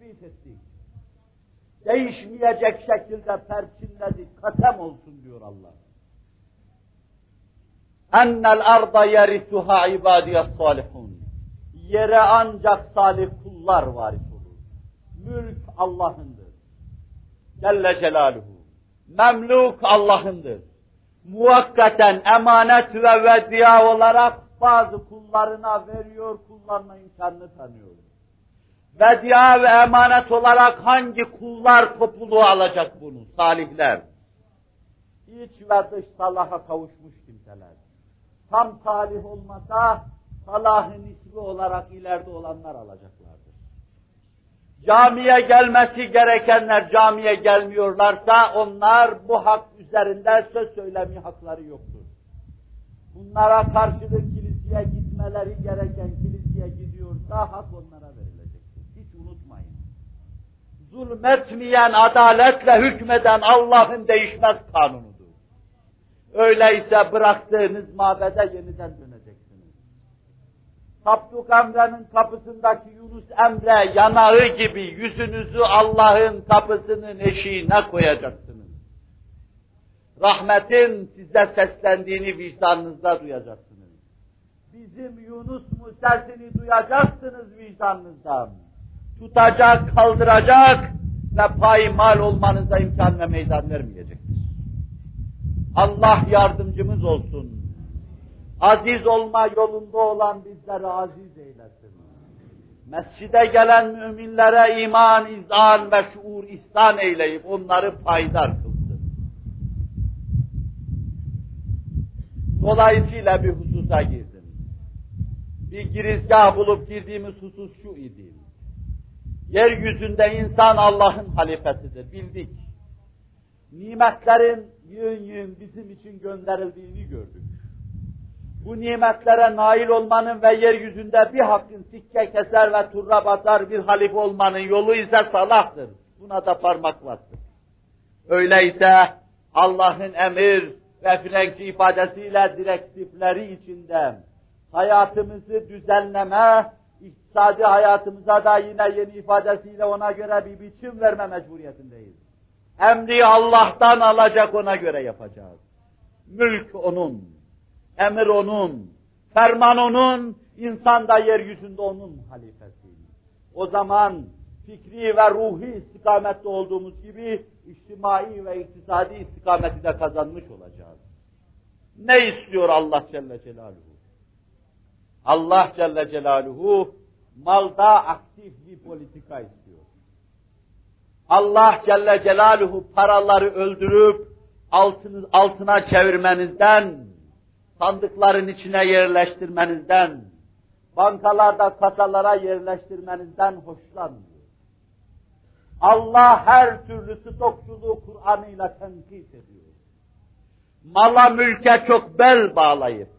Değişmeyecek şekilde perçinledik, katem olsun diyor Allah. Ennel arda yerisuha ibadiyes salihun. Yere ancak salih kullar varis olur. Mülk Allah'ındır. Celle Celaluhu. Memluk Allah'ındır. Muhakkaten emanet ve vediya olarak bazı kullarına veriyor, kullanma imkanını tanıyor. Vediya ve emanet olarak hangi kullar topluluğu alacak bunu? Salihler. İç ve dış salaha kavuşmuş kimseler. Tam talih olmasa salahın ismi olarak ileride olanlar alacaklardır. Camiye gelmesi gerekenler camiye gelmiyorlarsa onlar bu hak üzerinde söz söylemi hakları yoktur. Bunlara karşılık kiliseye gitmeleri gereken kiliseye gidiyorsa hak unutmayın. Zulmetmeyen, adaletle hükmeden Allah'ın değişmez kanunudur. Öyleyse bıraktığınız mabede yeniden döneceksiniz. Tapduk Emre'nin kapısındaki Yunus Emre yanağı gibi yüzünüzü Allah'ın kapısının eşiğine koyacaksınız. Rahmetin size seslendiğini vicdanınızda duyacaksınız. Bizim Yunus mu sesini duyacaksınız vicdanınızdan. Tutacak, kaldıracak ve paymal olmanıza imkan ve meydan vermeyecektir. Allah yardımcımız olsun. Aziz olma yolunda olan bizleri aziz eylesin. Mescide gelen müminlere iman, izan ve şuur ihsan eyleyip onları paydar kılsın. Dolayısıyla bir hususa girdim. Bir girizgah bulup girdiğimiz husus şu idi. Yeryüzünde insan Allah'ın halifesidir, bildik. Nimetlerin yığın yığın bizim için gönderildiğini gördük. Bu nimetlere nail olmanın ve yeryüzünde bir hakkın sikke keser ve turra batar bir halife olmanın yolu ise salahtır. Buna da parmak bastır. Öyleyse Allah'ın emir ve Frenkçi ifadesiyle direktifleri içinde hayatımızı düzenleme, iktisadi hayatımıza da yine yeni ifadesiyle ona göre bir biçim verme mecburiyetindeyiz. Emri Allah'tan alacak ona göre yapacağız. Mülk onun, emir onun, ferman onun, insan da yeryüzünde onun halifesi. O zaman fikri ve ruhi istikamette olduğumuz gibi içtimai ve iktisadi istikameti de kazanmış olacağız. Ne istiyor Allah Celle Celaluhu? Allah Celle Celaluhu malda aktif bir politika istiyor. Allah Celle Celaluhu paraları öldürüp altını, altına çevirmenizden, sandıkların içine yerleştirmenizden, bankalarda kasalara yerleştirmenizden hoşlanmıyor. Allah her türlü stokçuluğu Kur'an'ıyla tenkit ediyor. Mala mülke çok bel bağlayıp,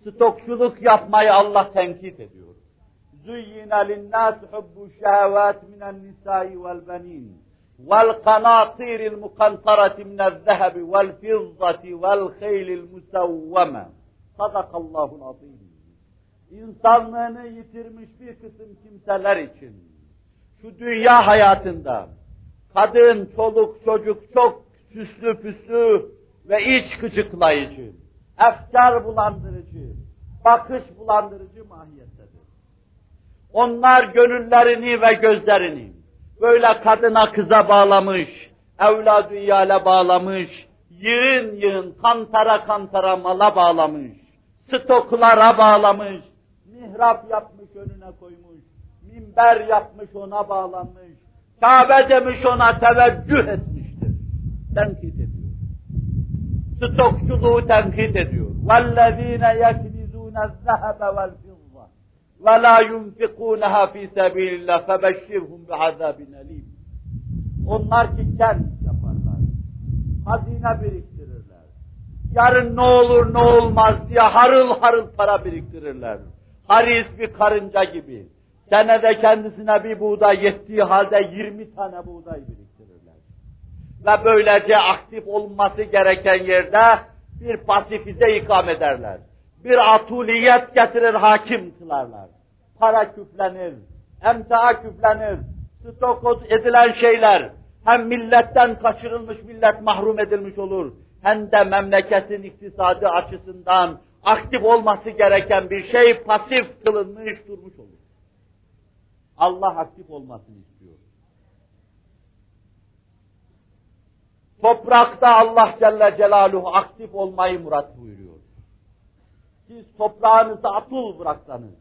stokçuluk yapmayı Allah tenkit ediyor. زُيِّنَ لِلنَّاسِ حُبُّ الشَّهَوَاتِ مِنَ النِّسَاءِ وَالْبَنِينَ وَالْقَنَاطِيرِ الْمُقَنْطَرَةِ مِنَ الذَّهَبِ وَالْفِضَّةِ وَالْخَيْلِ الْمُسَوَّمَةِ Sadakallahul azim. İnsanlığını yitirmiş bir kısım kimseler için şu dünya hayatında kadın, çoluk, çocuk çok süslü püslü ve iç gıcıklayıcı, efkar bulandırıcı, bakış bulandırıcı mahiyettedir. Onlar gönüllerini ve gözlerini böyle kadına kıza bağlamış, evladı iyale bağlamış, yığın yığın kantara kantara mala bağlamış, stoklara bağlamış, mihrap yapmış önüne koymuş, minber yapmış ona bağlanmış, Kabe demiş ona teveccüh etmiştir. Tenkit ediyor Stokçuluğu tenkit ediyor. وَالَّذ۪ينَ يَكْنِزُونَ الذَّهَبَ وَالْفِضَّةِ وَلَا يُنْفِقُونَهَا ف۪ي سَب۪يلِ اللّٰهِ فَبَشِّرْهُمْ بِعَذَابٍ أَل۪يمٍ Onlar ki kent yaparlar. Hazine biriktirirler. Yarın ne olur ne olmaz diye harıl harıl para biriktirirler. Haris bir karınca gibi. Senede kendisine bir buğday yettiği halde 20 tane buğday biriktirirler. Ve böylece aktif olması gereken yerde bir pasifize ikam ederler. Bir atuliyet getirir hakim kılarlar. Para küflenir, emtia küflenir, stok edilen şeyler hem milletten kaçırılmış, millet mahrum edilmiş olur. Hem de memleketin iktisadı açısından aktif olması gereken bir şey pasif kılınmış durmuş olur. Allah aktif olmasını istiyor. Toprakta Allah Celle Celaluhu aktif olmayı murat buyuruyor. Siz toprağınızı atıl bıraksanız,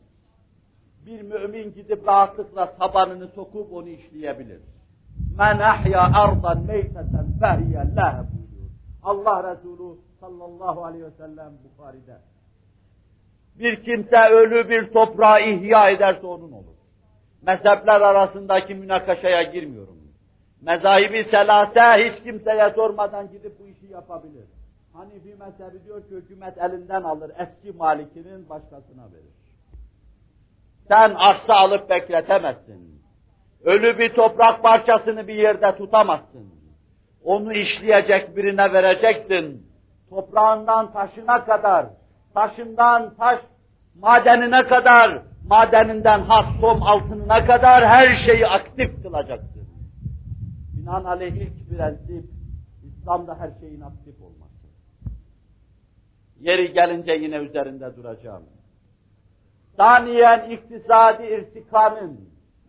bir mümin gidip rahatlıkla sabanını sokup onu işleyebilir. Men ahya ardan meyteten fehiye leh buyuruyor. Allah Resulü sallallahu aleyhi ve sellem Bukhari'de. Bir kimse ölü bir toprağı ihya ederse onun olur. Mezhepler arasındaki münakaşaya girmiyorum. Mezahibi selase hiç kimseye sormadan gidip bu işi yapabilir. Hanifi mezhebi diyor ki hükümet elinden alır, eski malikinin başkasına verir. Sen arsa alıp bekletemezsin. Ölü bir toprak parçasını bir yerde tutamazsın. Onu işleyecek birine vereceksin. Toprağından taşına kadar, taşından taş madenine kadar, madeninden has som altınına kadar her şeyi aktif kılacaksın. Binaenaleyh ilk prensip, İslam'da her şeyin aktif olması. Yeri gelince yine üzerinde duracağım. Saniyen iktisadi irtikanın,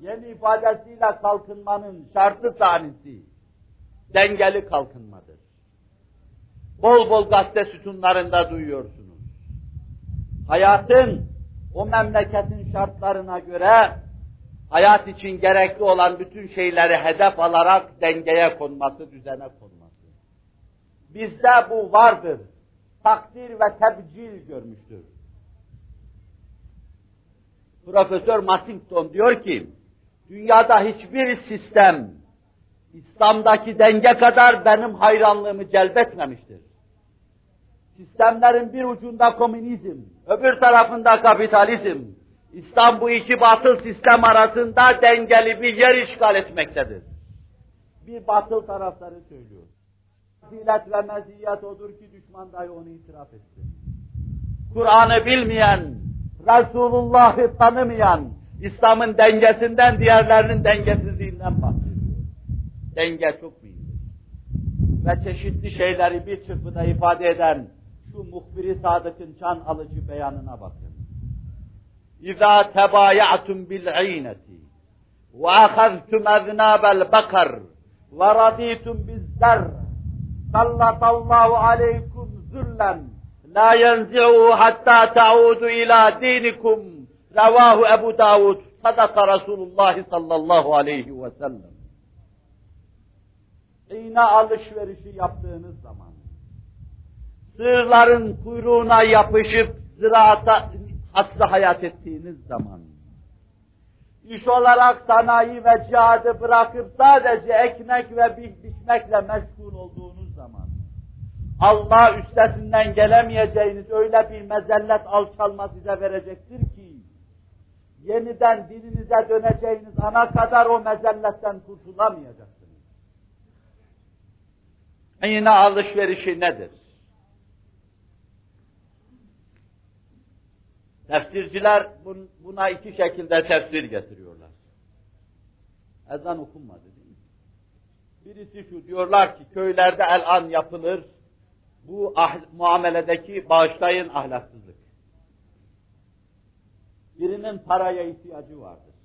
yeni ifadesiyle kalkınmanın şartı tanesi, dengeli kalkınmadır. Bol bol gazete sütunlarında duyuyorsunuz. Hayatın, o memleketin şartlarına göre hayat için gerekli olan bütün şeyleri hedef alarak dengeye konması, düzene konması. Bizde bu vardır. Takdir ve tebcil görmüştür. Profesör Massington diyor ki, dünyada hiçbir sistem İslam'daki denge kadar benim hayranlığımı celbetmemiştir. Sistemlerin bir ucunda komünizm, öbür tarafında kapitalizm, İslam bu iki batıl sistem arasında dengeli bir yer işgal etmektedir. Bir batıl tarafları söylüyor. Fazilet ve meziyet odur ki düşman dahi onu itiraf etsin. Kur'an'ı bilmeyen, Resulullah'ı tanımayan, İslam'ın dengesinden diğerlerinin dengesizliğinden bahsediyor. Denge çok mühimdir. Ve çeşitli şeyleri bir çırpıda ifade eden şu muhbiri sadıkın can alıcı beyanına bakın. إذا تبايعتم بالعينة وأخذتم أذناب البقر ورضيتم بالزر سلط الله عليكم ذلا لا ينزعه حتى تعودوا إلى دينكم رواه أبو داود صدق رسول الله صلى الله عليه وسلم İğne alışverişi yaptığınız zaman, sığırların kuyruğuna yapışıp ziraata, asrı hayat ettiğiniz zaman, iş olarak sanayi ve cihadı bırakıp sadece ekmek ve biçmekle meşgul olduğunuz zaman, Allah üstesinden gelemeyeceğiniz öyle bir mezellet alçalma size verecektir ki, yeniden dininize döneceğiniz ana kadar o mezelletten kurtulamayacaksınız. Yine alışverişi nedir? Tefsirciler buna iki şekilde tefsir getiriyorlar. Ezan okunmadı değil mi? Birisi şu diyorlar ki köylerde el an yapılır. Bu ah, muameledeki bağışlayın ahlaksızlık. Birinin paraya ihtiyacı vardır.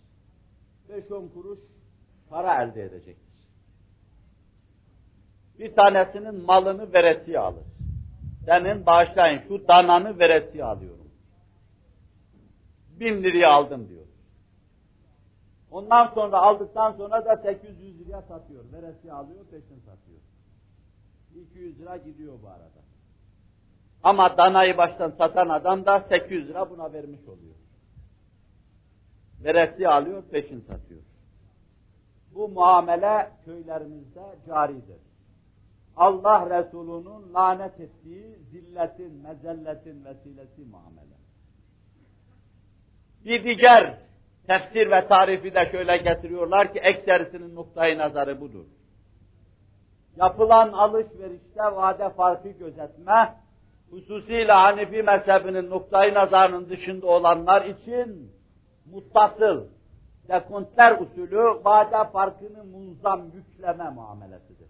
Beş on kuruş para elde edecektir. Bir tanesinin malını veresiye alır. Senin bağışlayın şu dananı veresiye alıyorum. Bin liraya aldım diyor. Ondan sonra aldıktan sonra da 800 liraya satıyor. Veresiye alıyor, peşin satıyor. 200 lira gidiyor bu arada. Ama danayı baştan satan adam da 800 lira buna vermiş oluyor. Veresiye alıyor, peşin satıyor. Bu muamele köylerimizde caridir. Allah Resulü'nün lanet ettiği zilletin, mezelletin vesilesi muamele. Bir diğer tefsir ve tarifi de şöyle getiriyorlar ki ekserisinin noktayı nazarı budur. Yapılan alışverişte vade farkı gözetme, hususiyle Hanefi mezhebinin noktayı nazarının dışında olanlar için muttasıl, dekontler usulü vade farkını munzam yükleme muamelesidir.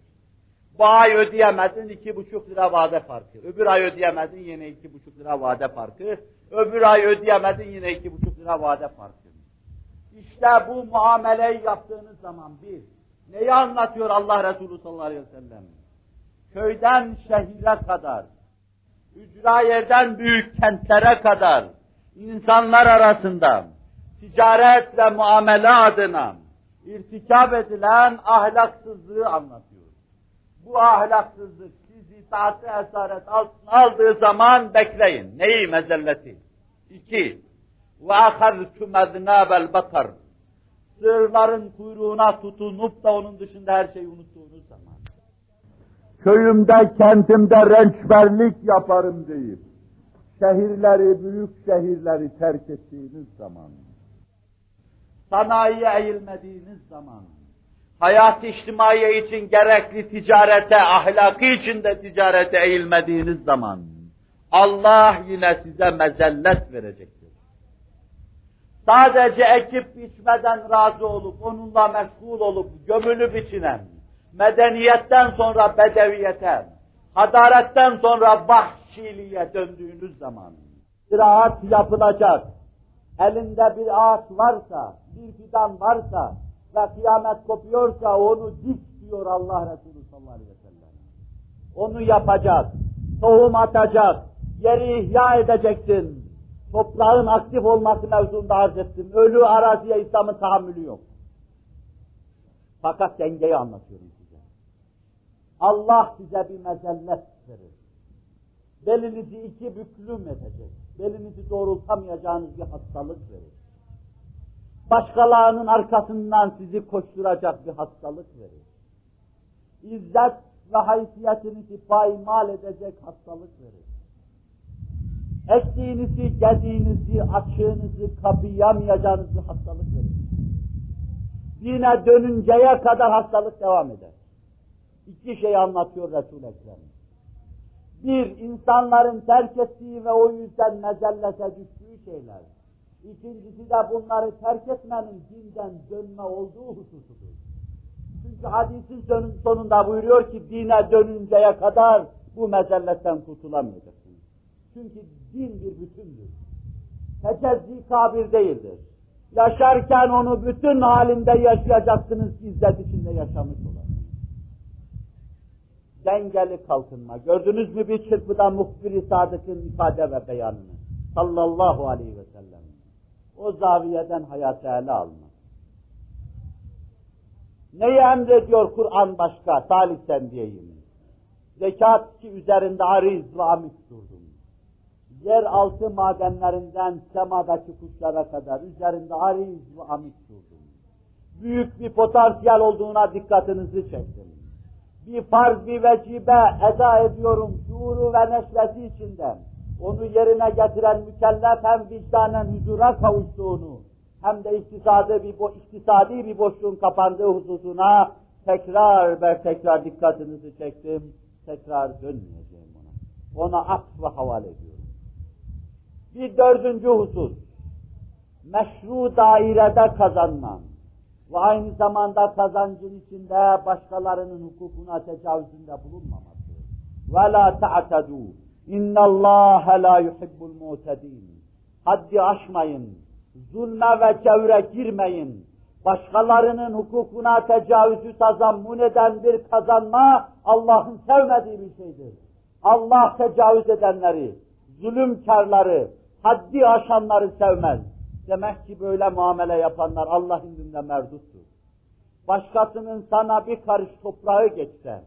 Bu ay ödeyemedin iki buçuk lira vade farkı. Öbür ay ödeyemedin yine iki buçuk lira vade farkı. Öbür ay ödeyemedin yine iki buçuk lira vade farkı. İşte bu muameleyi yaptığınız zaman bir, neyi anlatıyor Allah Resulü sallallahu aleyhi ve sellem? Köyden şehire kadar, ücra yerden büyük kentlere kadar, insanlar arasında ticaret ve muamele adına irtikap edilen ahlaksızlığı anlatıyor. Bu ahlaksızlık sizi itaati esaret altına aldığı zaman bekleyin. Neyi mezelleti? İki, وَاَخَرْتُمْ اَذْنَابَ الْبَقَرِ Sığırların kuyruğuna tutunup da onun dışında her şeyi unuttuğunuz zaman. Köyümde, kentimde rençberlik yaparım deyip, şehirleri, büyük şehirleri terk ettiğiniz zaman, sanayiye eğilmediğiniz zaman, hayat içtimaiye için gerekli ticarete, ahlakı için de ticarete eğilmediğiniz zaman, Allah yine size mezellet verecektir. Sadece ekip biçmeden razı olup, onunla meşgul olup, gömülüp içinen, medeniyetten sonra bedeviyete, hadaretten sonra vahşiliğe döndüğünüz zaman, ziraat yapılacak, elinde bir ağaç varsa, bir fidan varsa ve kıyamet kopuyorsa onu dik diyor Allah Resulü sallallahu aleyhi ve sellem. Onu yapacak, tohum atacak, yeri ihya edeceksin. Toprağın aktif olması mevzunda arz ettim. Ölü araziye İslam'ın tahammülü yok. Fakat dengeyi anlatıyorum size. Allah size bir mezellet verir. Belinizi iki büklüm edecek. Belinizi doğrultamayacağınız bir hastalık verir. Başkalarının arkasından sizi koşturacak bir hastalık verir. İzzet ve haysiyetinizi paymal edecek hastalık verir. Ektiğinizi, gediğinizi, açığınızı kapiyamayacağınız bir hastalık verir. Dine dönünceye kadar hastalık devam eder. İki şey anlatıyor Resul-i Ekrem. Bir, insanların terk ettiği ve o yüzden mezellete düştüğü şeyler. İkincisi de bunları terk etmenin dinden dönme olduğu hususudur. Çünkü hadisin sonunda buyuruyor ki dine dönünceye kadar bu mezelletten kurtulamayacaksınız. Çünkü din bir bütündür. Tecezzi kabir değildir. Yaşarken onu bütün halinde yaşayacaksınız izzet içinde yaşamış olan. Dengeli kalkınma. Gördünüz mü bir çırpıda muhbir-i sadıkın ifade ve beyanını? Sallallahu aleyhi ve sellem. O zaviyeden hayatı ele alma. Neyi emrediyor Kur'an başka? Salisen diyeyim. Zekat ki üzerinde ariz ve amik durdum. Yer altı madenlerinden semadaki kuşlara kadar üzerinde ariz ve amik durdum. Büyük bir potansiyel olduğuna dikkatinizi çektim. Bir farz bir vecibe eda ediyorum şuuru ve neşvesi içinden onu yerine getiren mükellef hem vicdanen huzura kavuştuğunu, hem de iktisadi bir, bo iktisadi bir boşluğun kapandığı hususuna tekrar ve tekrar dikkatinizi çektim. Tekrar dönmeyeceğim ona. Ona aks ve havale ediyorum. Bir dördüncü husus, meşru dairede kazanmam ve aynı zamanda kazancın içinde başkalarının hukukuna tecavüzünde bulunmaması. وَلَا تَعْتَدُوا İnna Allah la yuhibbul mu'tedin. Haddi aşmayın. Zulme ve çevre girmeyin. Başkalarının hukukuna tecavüzü tazammun eden bir kazanma Allah'ın sevmediği bir şeydir. Allah tecavüz edenleri, zulümkarları, haddi aşanları sevmez. Demek ki böyle muamele yapanlar Allah'ın indinde merduttur. Başkasının sana bir karış toprağı geçse,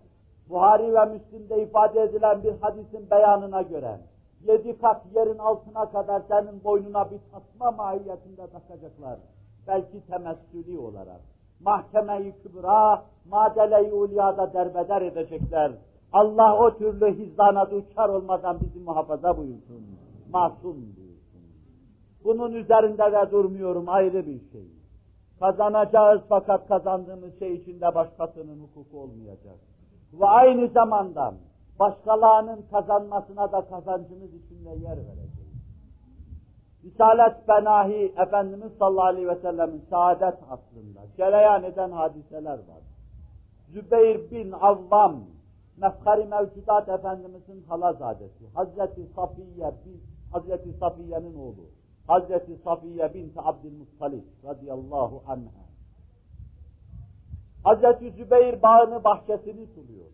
Buhari ve Müslim'de ifade edilen bir hadisin beyanına göre yedi kat yerin altına kadar senin boynuna bir tasma mahiyetinde takacaklar. Belki temessülü olarak. Mahkeme-i Kübra, Madele-i Ulya'da derbeder edecekler. Allah o türlü hizlana uçar olmadan bizi muhafaza buyursun. Masum buyursun. Bunun üzerinde de durmuyorum ayrı bir şey. Kazanacağız fakat kazandığımız şey içinde başkasının hukuku olmayacak ve aynı zamanda başkalarının kazanmasına da kazancımız içinde yer vereceğiz. Risalet Benahi Efendimiz sallallahu aleyhi ve sellemin saadet aslında cereyan eden hadiseler var. Zübeyir bin Avvam mefkari mevcudat Efendimizin halazadesi, Hazreti Safiye, Hazreti Safiye'nin oğlu, Hazreti Safiye binti Abdülmuttalip radıyallahu anha. Hazreti Zübeyir bağını bahçesini suluyor.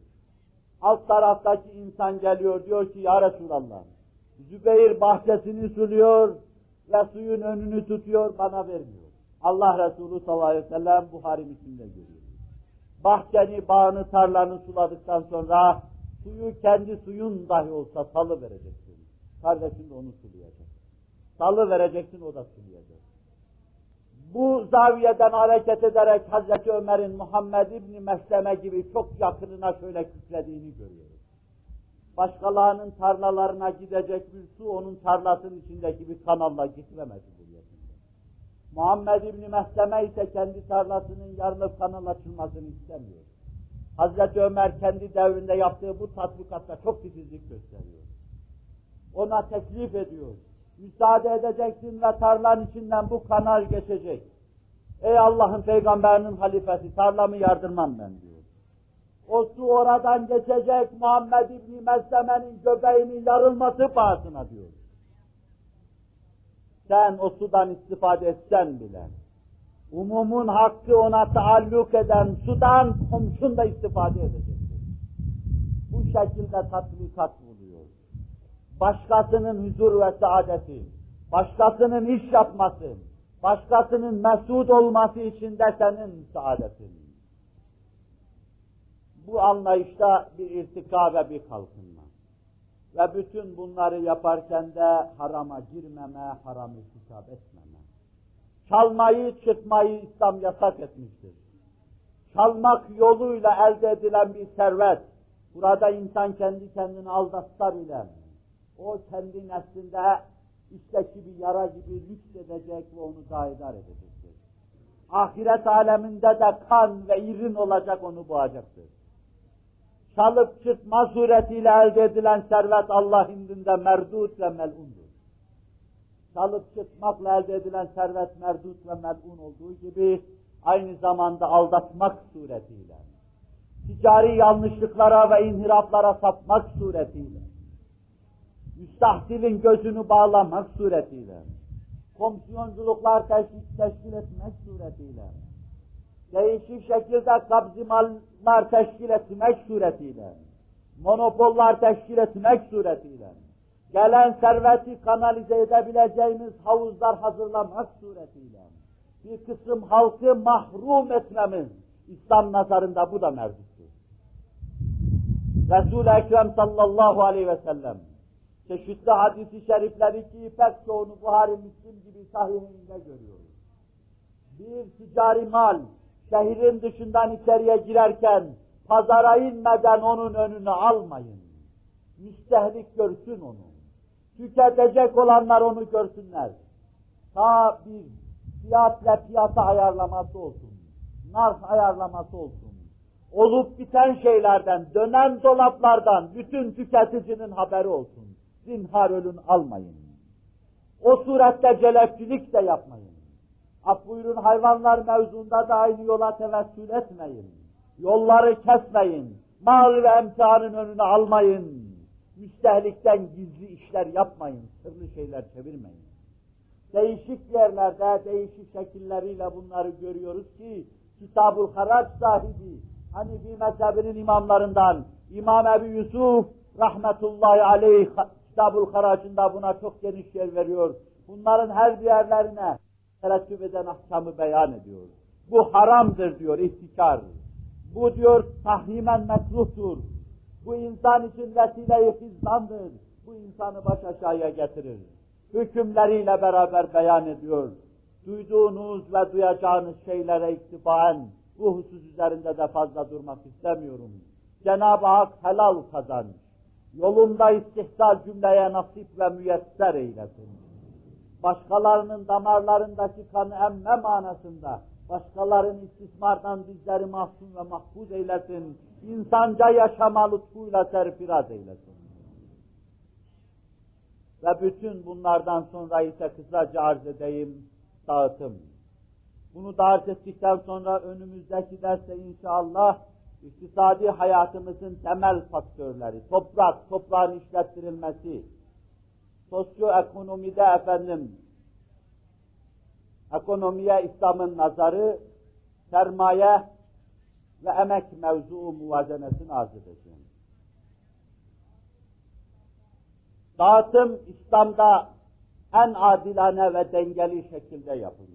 Alt taraftaki insan geliyor diyor ki ya Resulallah, Zübeyir bahçesini suluyor ve suyun önünü tutuyor bana vermiyor. Allah Resulü sallallahu aleyhi ve sellem Buhari Müslim'de görüyor. Bahçeni, bağını, tarlanı suladıktan sonra suyu kendi suyun dahi olsa salı vereceksin. Kardeşin de onu sulayacak. Salı vereceksin o da sulayacak. Bu zaviyeden hareket ederek Hazreti Ömer'in Muhammed İbni Mesleme gibi çok yakınına şöyle kütlediğini görüyoruz. Başkalarının tarlalarına gidecek bir su onun tarlasının içindeki bir kanalla gitmemesi buraya. Muhammed İbni Mesleme ise kendi tarlasının yarılıp kanal açılmasını istemiyor. Hazreti Ömer kendi devrinde yaptığı bu tatbikatta çok titizlik gösteriyor. Ona teklif ediyor. Müsaade edeceksin ve tarlanın içinden bu kanal geçecek. Ey Allah'ın peygamberinin halifesi tarlamı yardırmam ben diyor. O su oradan geçecek Muhammed İbni Mesleme'nin göbeğinin yarılması pahasına diyor. Sen o sudan istifade etsen bile, umumun hakkı ona taalluk eden sudan komşun da istifade edecektir. Bu şekilde tatbikat. Başkasının huzur ve saadeti, başkasının iş yapması, başkasının mesut olması için de senin saadetin. Bu anlayışta bir irtika ve bir kalkınma. Ve bütün bunları yaparken de harama girmeme, haramı hesap etmeme. Çalmayı, çıkmayı İslam yasak etmiştir. Çalmak yoluyla elde edilen bir servet, burada insan kendi kendini aldatsa bile, o kendi neslinde içteki bir yara gibi lüks edecek ve onu daidar edecektir. Ahiret aleminde de kan ve irin olacak onu boğacaktır çalıp çıkma suretiyle elde edilen servet Allah indinde merdut ve melundur. Çalıp çıkmakla elde edilen servet merdut ve melun olduğu gibi aynı zamanda aldatmak suretiyle, ticari yanlışlıklara ve inhiraflara sapmak suretiyle, müstahsilin gözünü bağlamak suretiyle, komisyonculuklar teşkil, teşkil etmek suretiyle, değişik şekilde kabzimallar teşkil etmek suretiyle, monopollar teşkil etmek suretiyle, gelen serveti kanalize edebileceğimiz havuzlar hazırlamak suretiyle, bir kısım halkı mahrum etmemiz, İslam nazarında bu da mevcuttur. Resul-i Ekrem sallallahu aleyhi ve sellem, çeşitli hadisi şerifleri ki pek çoğunu Buhari Müslim gibi sahihinde görüyoruz. Bir ticari mal, şehrin dışından içeriye girerken pazara inmeden onun önünü almayın. Müstehlik görsün onu. Tüketecek olanlar onu görsünler. Ta bir fiyatla fiyata ayarlaması olsun. Narf ayarlaması olsun. Olup biten şeylerden, dönen dolaplardan bütün tüketicinin haberi olsun. Zinhar ölün almayın. O surette celepçilik de yapmayın. Af buyurun hayvanlar mevzunda da aynı yola tevessül etmeyin. Yolları kesmeyin. Mal ve emtihanın önünü almayın. Müstehlikten gizli işler yapmayın. Sırlı şeyler çevirmeyin. Değişik yerlerde, değişik şekilleriyle bunları görüyoruz ki Kitab-ül Haraç sahibi, hani bir mezhebinin imamlarından İmam Ebu Yusuf rahmetullahi aleyh Kitab-ül Haraç'ında buna çok geniş yer veriyor. Bunların her bir yerlerine terettüp eden ahkamı beyan ediyor. Bu haramdır diyor ihtikar. Bu diyor tahrimen mekruhtur. Bu insan için vesile-i hizdandır. Bu insanı baş aşağıya getirir. Hükümleriyle beraber beyan ediyor. Duyduğunuz ve duyacağınız şeylere iktifaen bu husus üzerinde de fazla durmak istemiyorum. Cenab-ı Hak helal kazanç, yolunda istihsal cümleye nasip ve müyesser eylesin başkalarının damarlarındaki kanı emme manasında, başkalarının istismardan bizleri mahzun ve mahfuz eylesin, insanca yaşama lütfuyla serfiraz eylesin. Ve bütün bunlardan sonra ise kısaca arz edeyim, dağıtım. Bunu da arz ettikten sonra önümüzdeki derste inşallah iktisadi hayatımızın temel faktörleri, toprak, toprağın işlettirilmesi, sosyoekonomide efendim, ekonomiye İslam'ın nazarı, sermaye ve emek mevzuu muvazenesini arz edeceğim. Dağıtım İslam'da en adilane ve dengeli şekilde yapılmaktadır.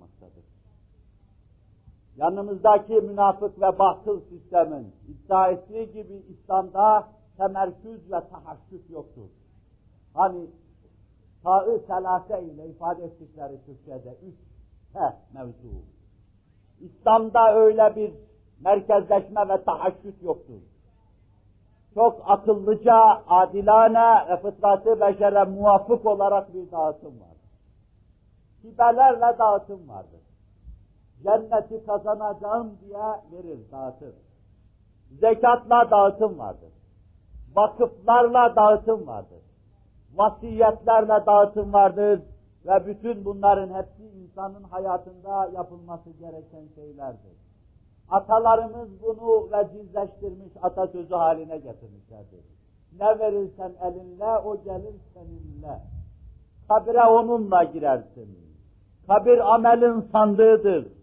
Yanımızdaki münafık ve batıl sistemin iddia ettiği gibi İslam'da temerküz ve tahassüs yoktur. Hani taı selase ile ifade ettikleri Türkçe'de üç he mevzu. İslam'da öyle bir merkezleşme ve tahassüs yoktur. Çok akıllıca, adilane ve fıtratı beşere muvafık olarak bir dağıtım var. Hibelerle dağıtım vardır. Cenneti kazanacağım diye verir, dağıtır. Zekatla dağıtım vardır. Vakıflarla dağıtım vardır. Vasiyetlerle dağıtım vardır. Ve bütün bunların hepsi insanın hayatında yapılması gereken şeylerdir. Atalarımız bunu vecizleştirmiş, atasözü haline getirmişlerdir. Ne verirsen elinle, o gelir seninle. Kabire onunla girersin. Kabir amelin sandığıdır.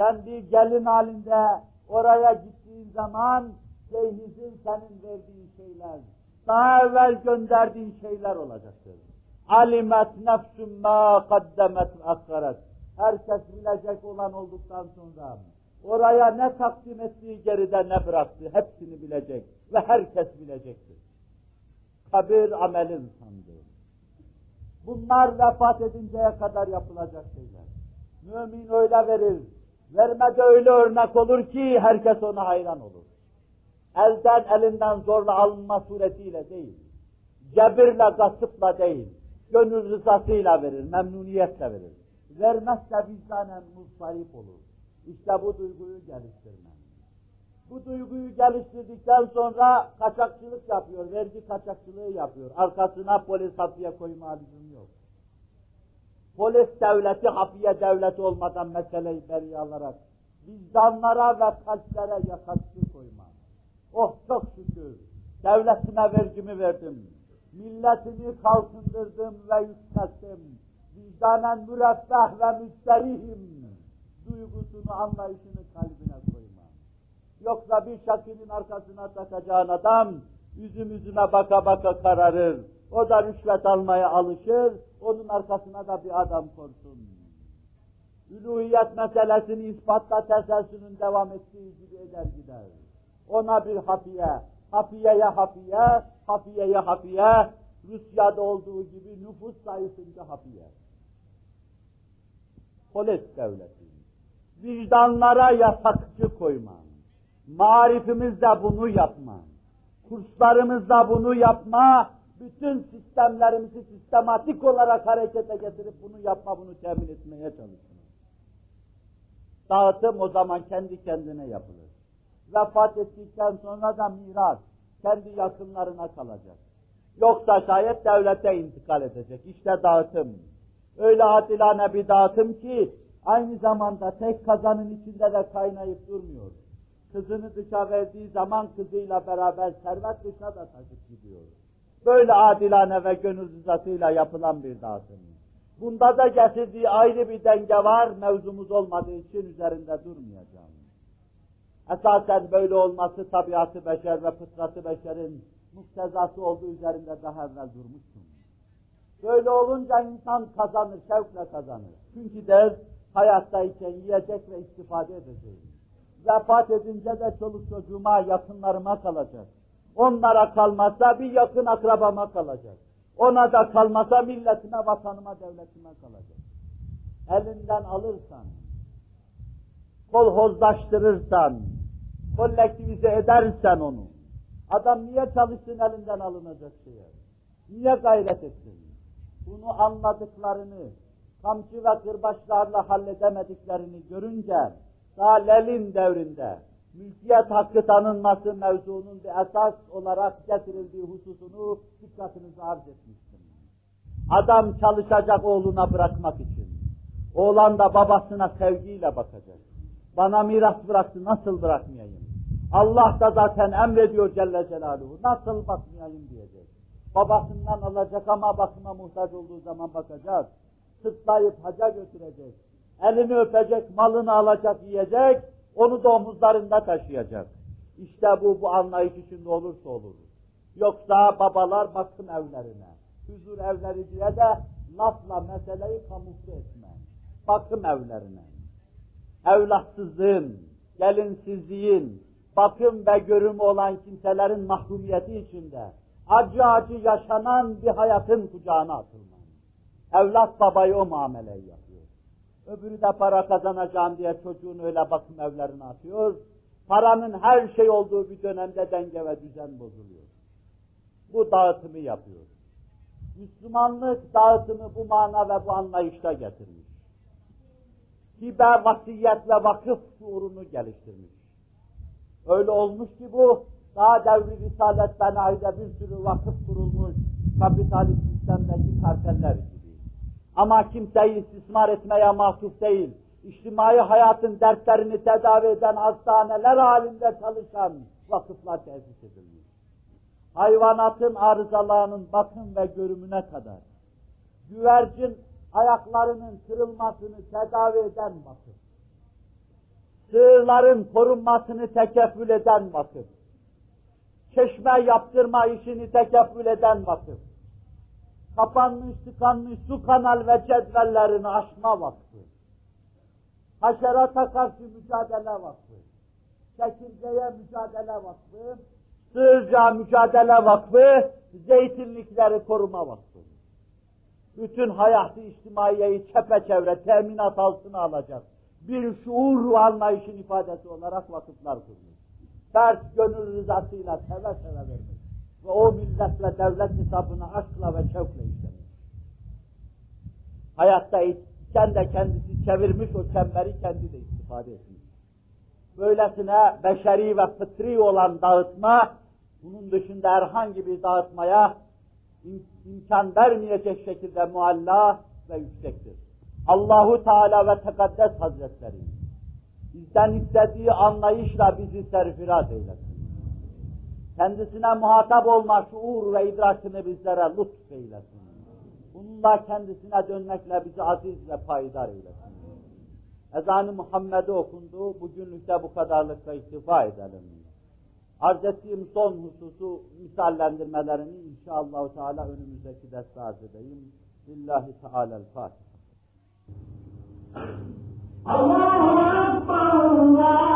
Kendi gelin halinde oraya gittiğin zaman cehizin senin verdiğin şeyler, daha evvel gönderdiğin şeyler olacaktır. Alimet nefsüm ma kaddemet akkaret. Herkes bilecek olan olduktan sonra oraya ne takdim ettiği geride ne bıraktı hepsini bilecek ve herkes bilecektir. Kabir amelin sandığı. Bunlar vefat edinceye kadar yapılacak şeyler. Mümin öyle verir. Vermede öyle örnek olur ki herkes ona hayran olur. Elden elinden zorla alınma suretiyle değil. Cebirle, gasıpla değil. Gönül rızasıyla verir, memnuniyetle verir. Vermezse vicdanen mustarip olur. İşte bu duyguyu geliştirme. Bu duyguyu geliştirdikten sonra kaçakçılık yapıyor, vergi kaçakçılığı yapıyor. Arkasına polis hafiye koyma lüzum. Polis devleti hafiye devleti olmadan meseleyi beri alarak vicdanlara ve kalplere yakası koyma. Oh çok şükür devletime vergimi verdim. Milletimi kalkındırdım ve yükselttim. Vicdanen müreffeh ve müsterihim. Duygusunu, anlayışını kalbine koyma. Yoksa bir şakinin arkasına takacağın adam, üzüm üzüme baka baka kararır. O da rüşvet almaya alışır, onun arkasına da bir adam korsun. Üluhiyet meselesini ispatla teselsünün devam ettiği gibi eder gider. Ona bir hafiye, hafiyeye hafiye, hafiyeye hafiye, Rusya'da olduğu gibi nüfus sayısınca hafiye. Polis devleti. Vicdanlara yasakçı koyman. Marifimizde bunu yapma. Kurslarımızda bunu yapma. Bütün sistemlerimizi sistematik olarak harekete getirip bunu yapma, bunu temin etmeye çalışma. Dağıtım o zaman kendi kendine yapılır. Vefat ettikten sonra da miras kendi yakınlarına kalacak. Yoksa şayet devlete intikal edecek. İşte dağıtım. Öyle adilane bir dağıtım ki aynı zamanda tek kazanın içinde de kaynayıp durmuyor. Kızını dışa verdiği zaman kızıyla beraber servet dışa da taşıp gidiyor. Böyle adilane ve gönül rızasıyla yapılan bir dağıtım. Bunda da getirdiği ayrı bir denge var, mevzumuz olmadığı için üzerinde durmayacağım. Esasen böyle olması tabiatı beşer ve fıtratı beşerin muktezası olduğu üzerinde daha evvel durmuştum. Böyle olunca insan kazanır, şevkle kazanır. Çünkü der, hayattayken yiyecek ve istifade edeceğim. Vefat edince de çoluk çocuğuma, yakınlarıma kalacak. Onlara kalmazsa bir yakın akrabama kalacak. Ona da kalmasa milletime, vatanıma, devletime kalacak. Elinden alırsan, kolhozlaştırırsan, kolektivize edersen onu, adam niye çalışsın elinden alınacak şeye? Niye gayret etsin? Bunu anladıklarını, kamçı ve kırbaçlarla halledemediklerini görünce, daha devrinde, mülkiyet hakkı tanınması mevzunun bir esas olarak getirildiği hususunu dikkatinize arz etmiştim. Adam çalışacak oğluna bırakmak için. Oğlan da babasına sevgiyle bakacak. Bana miras bıraktı, nasıl bırakmayayım? Allah da zaten emrediyor Celle Celaluhu. Nasıl bakmayayım diyecek. Babasından alacak ama bakıma muhtaç olduğu zaman bakacak. Sırtlayıp haca götürecek. Elini öpecek, malını alacak, yiyecek. Onu da omuzlarında taşıyacak. İşte bu, bu anlayış içinde olursa olur. Yoksa babalar bakım evlerine, huzur evleri diye de lafla meseleyi kamufle etme. Bakım evlerine. Evlatsızlığın, gelinsizliğin, bakım ve görümü olan kimselerin mahrumiyeti içinde acı acı yaşanan bir hayatın kucağına atılma. Evlat babayı o muameleyi yapıyor. Öbürü de para kazanacağım diye çocuğunu öyle bakım evlerine atıyor. Paranın her şey olduğu bir dönemde denge ve düzen bozuluyor. Bu dağıtımı yapıyor. Müslümanlık dağıtımı bu mana ve bu anlayışta getirmiş. Hibe, vasiyet ve vakıf şuurunu geliştirmiş. Öyle olmuş ki bu, daha devri Risalet Benai'de bir sürü vakıf kurulmuş, kapitalist sistemdeki karteller gibi. Ama kimseyi istismar etmeye mahsus değil, içtimai hayatın dertlerini tedavi eden hastaneler halinde çalışan vakıflar tesis edilmiş. Hayvanatın arızalarının bakım ve görümüne kadar, güvercin ayaklarının kırılmasını tedavi eden vakıf, sığırların korunmasını tekeffül eden vakıf, çeşme yaptırma işini tekeffül eden vakıf, kapanmış tıkanmış su kanal ve cedvellerini aşma vakfı, haşerata karşı mücadele vakfı, çekirgeye mücadele vakfı, sığırca mücadele vakfı, zeytinlikleri koruma vakfı. Bütün hayatı içtimaiyeyi çepeçevre teminat altına alacak bir şuur anlayışın ifadesi olarak vakıflar kurmuş. Dert gönül rızasıyla seve seve vermiş. Ve o millet ve devlet hesabını aşkla ve şevkle işlemiş. Hayatta iken de kendisi çevirmiş, o çemberi kendi de istifade etmiş. Böylesine beşeri ve fıtri olan dağıtma, bunun dışında herhangi bir dağıtmaya imkan vermeyecek şekilde mualla ve yüksektir. Allahu Teala ve Tekaddes Hazretleri bizden istediği anlayışla bizi serfiraz eylesin. Kendisine muhatap olma şuur ve idrakını bizlere lütf eylesin. Bununla kendisine dönmekle bizi aziz ve payidar eylesin. Ezan-ı Muhammed'e okundu, bugünlükte bu kadarlıkla iktifa edelim. Arz ettiğim son hususu misallendirmelerini inşallah Teala önümüzdeki derste arz edeyim. Lillahi Teala'l-Fatiha. Allahu Ekber Allahu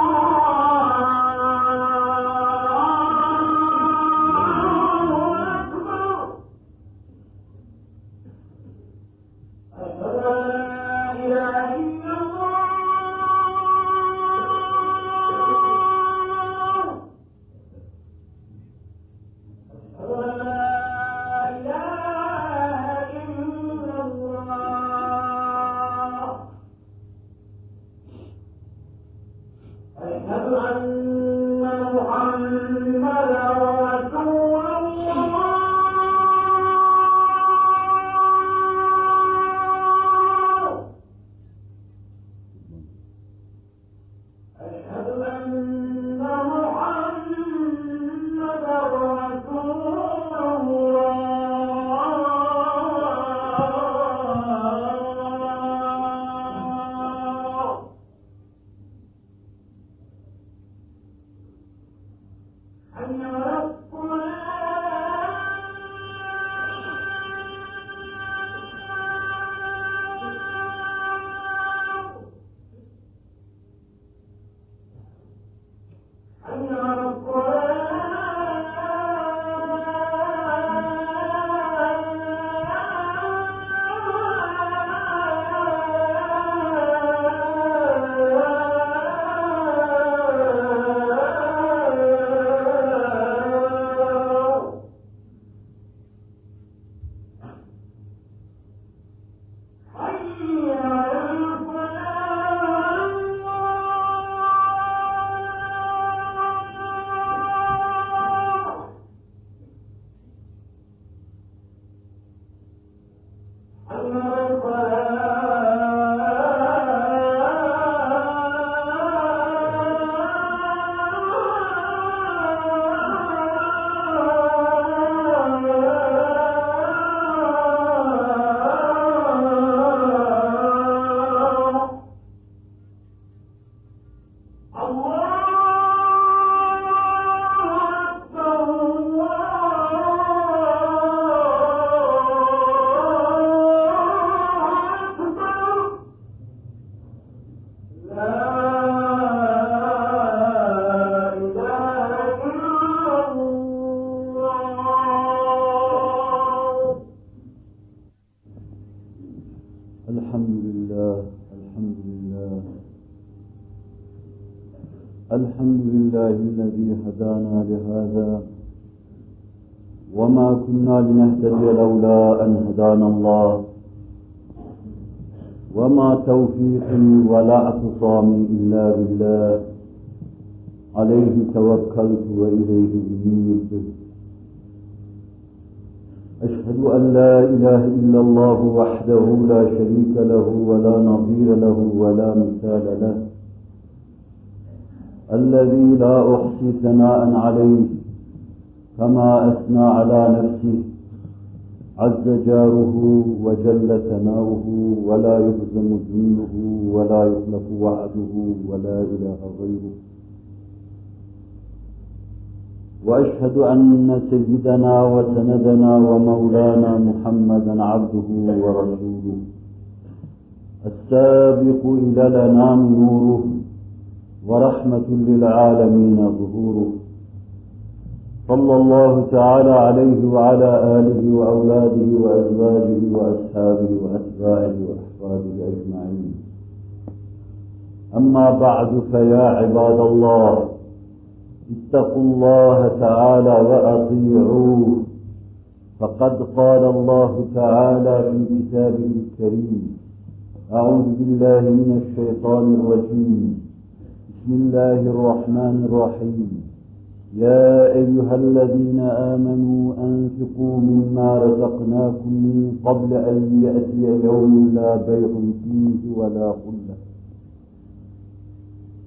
لنهتدي لولا أن هدانا الله. وما توفيقي ولا اعتصامي إلا بالله. عليه توكلت وإليه أنيب أشهد أن لا إله إلا الله وحده لا شريك له ولا نظير له ولا مثال له. الذي لا أحصي ثناء عليه كما أثنى على نفسه عز جاره وجل ثناؤه ولا يهزم دينه ولا يخلف وعده ولا إله غيره. وأشهد أن سيدنا وسندنا ومولانا محمدا عبده ورسوله. السابق إلى الأنام نوره ورحمة للعالمين ظهوره. صلى الله تعالى عليه وعلى آله وأولاده وأزواجه وأصحابه وأتباعه وأحفاده أجمعين. أما بعد فيا عباد الله اتقوا الله تعالى وأطيعوه. فقد قال الله تعالى في كتابه الكريم أعوذ بالله من الشيطان الرجيم. بسم الله الرحمن الرحيم. يا أيها الذين آمنوا أنفقوا مما رزقناكم من قبل أن يأتي يوم لا بيع فيه ولا خلة.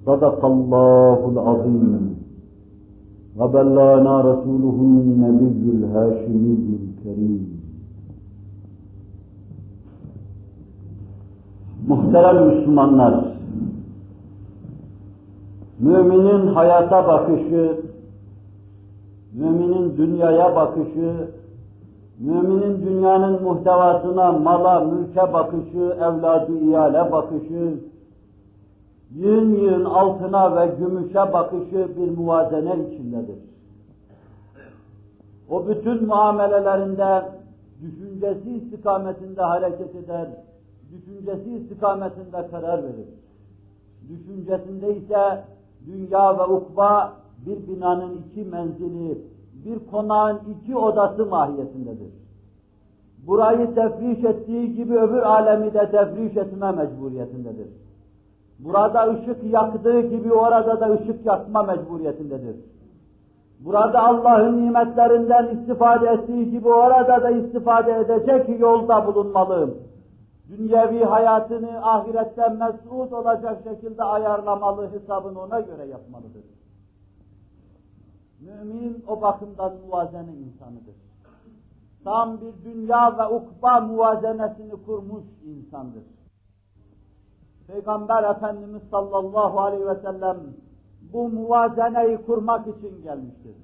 صدق الله العظيم. وبلغنا رسوله النبي الهاشمي الكريم. Muhterem Müslümanlar, müminin hayata bakışı, müminin dünyaya bakışı, müminin dünyanın muhtevasına, mala, mülke bakışı, evladı iyale bakışı, yığın yığın altına ve gümüşe bakışı bir muvazene içindedir. O bütün muamelelerinde düşüncesi istikametinde hareket eder, düşüncesi istikametinde karar verir. Düşüncesinde ise dünya ve ukba bir binanın iki menzili, bir konağın iki odası mahiyetindedir. Burayı tefriş ettiği gibi öbür alemi de tefriş etme mecburiyetindedir. Burada ışık yaktığı gibi orada da ışık yakma mecburiyetindedir. Burada Allah'ın nimetlerinden istifade ettiği gibi orada da istifade edecek yolda bulunmalı. Dünyevi hayatını ahiretten mesut olacak şekilde ayarlamalı, hesabını ona göre yapmalıdır. Mümin o bakımdan muvazene insanıdır. Tam bir dünya ve ukba muvazenesini kurmuş insandır. Peygamber Efendimiz sallallahu aleyhi ve sellem bu muvazeneyi kurmak için gelmiştir.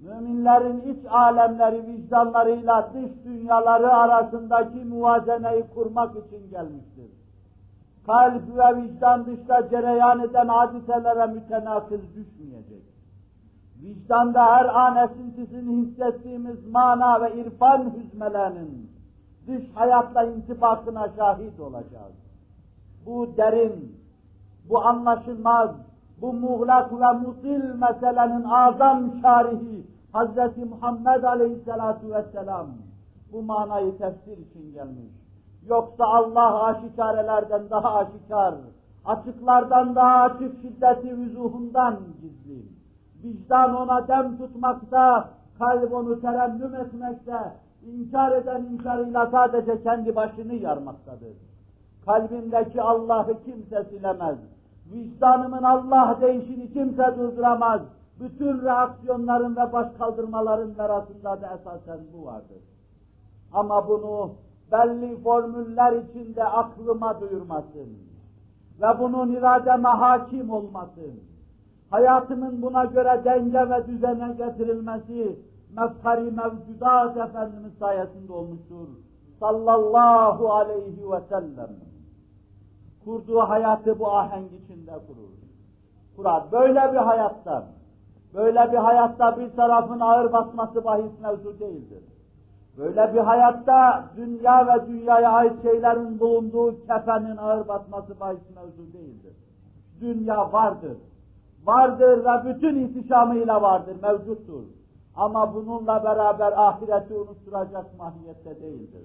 Müminlerin iç alemleri, vicdanlarıyla dış dünyaları arasındaki muvazeneyi kurmak için gelmiştir. Kalp ve vicdan dışta cereyan eden hadiselere mütenakız düşmeyecek. Vicdanda her an esintisini hissettiğimiz mana ve irfan hüzmelerinin dış hayatla intibakına şahit olacağız. Bu derin, bu anlaşılmaz, bu muğlak ve mutil meselenin azam şarihi Hz. Muhammed Aleyhisselatu Vesselam bu manayı tefsir için gelmiş. Yoksa Allah aşikarelerden daha aşikar, açıklardan daha açık şiddeti vüzuhundan gizli. Vicdan ona dem tutmakta, kalp onu terennüm etmekte, inkar eden inkarıyla sadece kendi başını yarmaktadır. Kalbimdeki Allah'ı kimse silemez. Vicdanımın Allah değişini kimse durduramaz. Bütün reaksiyonların ve baş kaldırmaların arasında da esasen bu vardır. Ama bunu belli formüller içinde aklıma duyurmasın ve bunun irademe hakim olmasın. Hayatımın buna göre denge ve düzene getirilmesi mefkari mevcudat Efendimiz sayesinde olmuştur. Sallallahu aleyhi ve sellem. Kurduğu hayatı bu ahenk içinde kurur. Kurar. Böyle bir hayatta, böyle bir hayatta bir tarafın ağır basması bahis mevzu değildir. Böyle bir hayatta dünya ve dünyaya ait şeylerin bulunduğu kefenin ağır basması bahis mevzu değildir. Dünya vardır. Vardır ve bütün ihtişamıyla vardır, mevcuttur. Ama bununla beraber ahireti unutturacak mahiyette değildir.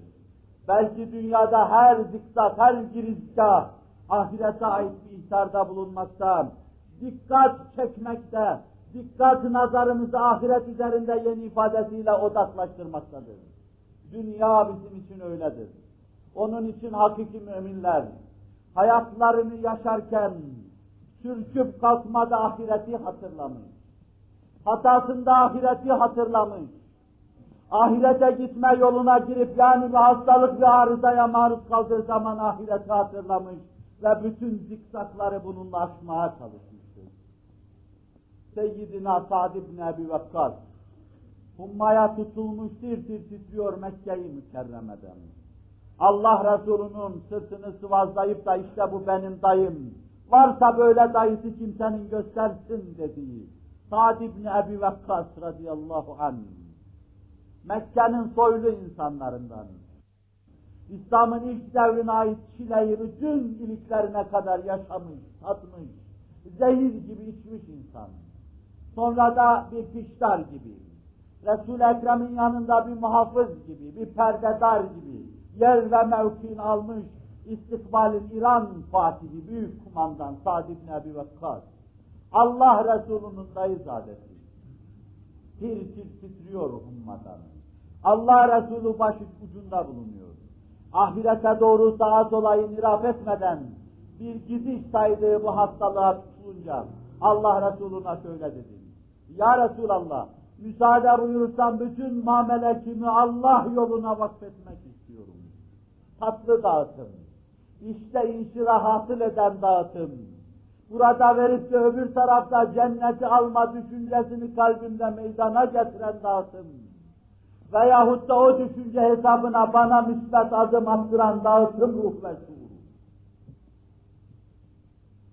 Belki dünyada her zikzak, her girizgah ahirete ait bir ihtarda bulunmakta, dikkat çekmekte, dikkat nazarımızı ahiret üzerinde yeni ifadesiyle odaklaştırmaktadır. Dünya bizim için öyledir. Onun için hakiki müminler hayatlarını yaşarken sürçüp kalkmada ahireti hatırlamış. Hatasında ahireti hatırlamış. Ahirete gitme yoluna girip yani bir hastalık ve arızaya maruz kaldığı zaman ahireti hatırlamış ve bütün zikzakları bununla aşmaya çalışmıştır. Seyyidina Sa'd ibn Ebi Vakkas hummaya tutulmuş tir tir titriyor Mekke-i Mükerreme'den. Allah Resulü'nün sırtını sıvazlayıp da işte bu benim dayım, varsa böyle dayısı kimsenin göstersin dediği Sa'd ibn Ebi Vakkas radıyallahu anh. Mekke'nin soylu insanlarından. İslam'ın ilk devrine ait çileyi bütün iliklerine kadar yaşamış, tatmış, zehir gibi içmiş insan. Sonra da bir piştar gibi, Resul-i Ekrem'in yanında bir muhafız gibi, bir perdedar gibi yer ve mevkin almış istikbalin İran Fatihi, büyük kumandan Sa'd ibn Ebi Vakkas. Allah Resulü'nün dayızadesi. Tir tir titriyor hummadan. Allah Resulü başı ucunda bulunuyor. Ahirete doğru sağa sola iniraf etmeden bir gidiş saydığı bu hastalığa tutulunca Allah Resulü'ne şöyle dedi. Ya Resulallah, müsaade buyurursan bütün mamelekimi Allah yoluna vakfetmek istiyorum. Tatlı dağıtım, işte inşirah hasıl eden dağıtım, burada verip de öbür tarafta cenneti alma düşüncesini kalbimde meydana getiren dağıtım, veyahut da o düşünce hesabına bana müsbet adım attıran dağıtım ruh ve şuur.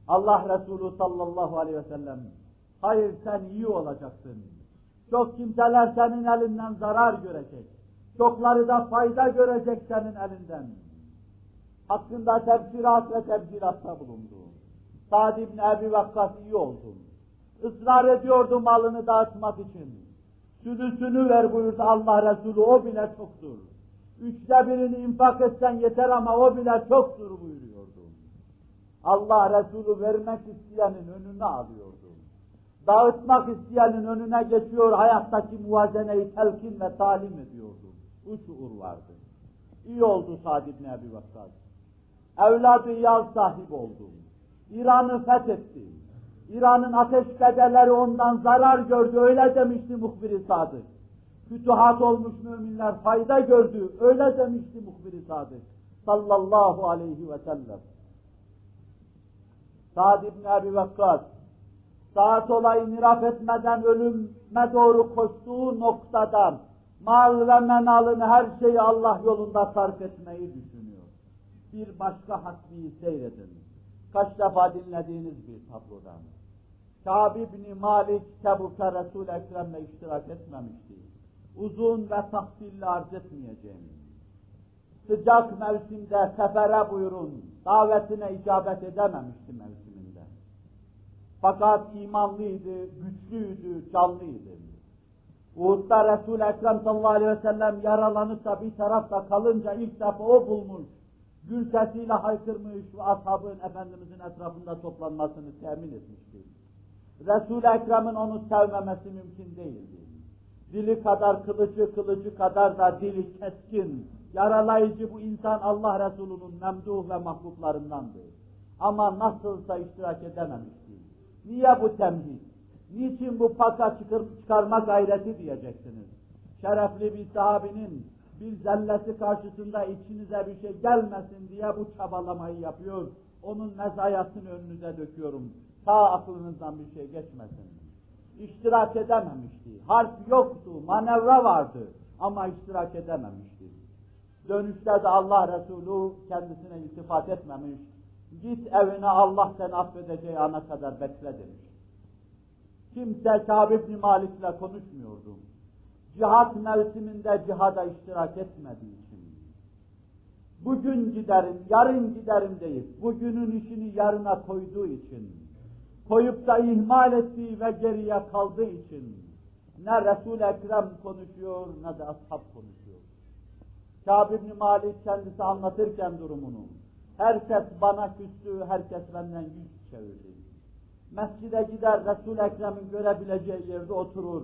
Allah Resulü sallallahu aleyhi ve sellem, hayır sen iyi olacaksın. Çok kimseler senin elinden zarar görecek. Çokları da fayda görecek senin elinden. Hakkında tebşirat ve tebşiratta bulundu. Sa'd ibn Ebi Vakkas iyi oldu. Israr ediyordu malını dağıtmak için. Sülüsünü ver buyurdu Allah Resulü, o bile çoktur. Üçte birini infak etsen yeter ama o bile çoktur buyuruyordu. Allah Resulü vermek isteyenin önüne alıyordu. Dağıtmak isteyenin önüne geçiyor, hayattaki muvazeneyi telkin ve talim ediyordu. Bu şuur vardı. İyi oldu Sa'd ibn Ebi Vakkas. Evladı yaz sahip oldu. İran'ı fethetti. İran'ın ateş bedeleri ondan zarar gördü, öyle demişti muhbir-i sadık. Fütuhat olmuş müminler fayda gördü, öyle demişti muhbir-i sadık. Sallallahu aleyhi ve sellem. Sa'd ibn Ebi Vakkas, sağa sola iniraf etmeden ölüme doğru koştuğu noktadan mal ve menalını her şeyi Allah yolunda sarf etmeyi düşünüyor. Bir başka hasbiyi seyredin. Kaç defa dinlediğiniz bir tablodan. Kâb ibn Malik Tebuk'a Resul-i Ekrem'le iştirak etmemişti. Uzun ve tahsilli arz etmeyeceğim. Sıcak mevsimde sefere buyurun, davetine icabet edememişti mevsiminde. Fakat imanlıydı, güçlüydü, canlıydı. Uhud'da Resul-i Ekrem sallallahu aleyhi ve sellem yaralanıp da bir tarafta kalınca ilk defa o bulmuş, gül sesiyle haykırmış ve ashabın Efendimizin etrafında toplanmasını temin etmişti. Resul-i Ekrem'in onu sevmemesi mümkün değildi. Dili kadar kılıcı, kılıcı kadar da dili keskin, yaralayıcı bu insan Allah Resulü'nün memduh ve mahbublarındandı. Ama nasılsa iştirak edememişti. Niye bu temhid? Niçin bu paka çıkar, çıkarma gayreti diyeceksiniz? Şerefli bir sahabinin bir zellesi karşısında içinize bir şey gelmesin diye bu çabalamayı yapıyor. Onun mezayasını önünüze döküyorum. Ta aklınızdan bir şey geçmesin. İştirak edememişti. Harp yoktu, manevra vardı ama iştirak edememişti. Dönüşte de Allah Resulü kendisine iltifat etmemiş. Git evine Allah seni affedeceği ana kadar bekle demiş. Kimse Kâb ibn Malik'le konuşmuyordu. Cihat mevsiminde cihada iştirak etmediği için. Bugün giderim, yarın giderim deyip, bugünün işini yarına koyduğu için, koyup da ihmal ettiği ve geriye kaldığı için ne Resul-i Ekrem konuşuyor ne de ashab konuşuyor. Kâb ibn Malik kendisi anlatırken durumunu, herkes bana küstü, herkes benden yüz çevirdi. Mescide gider Resul-i Ekrem'in görebileceği yerde oturur.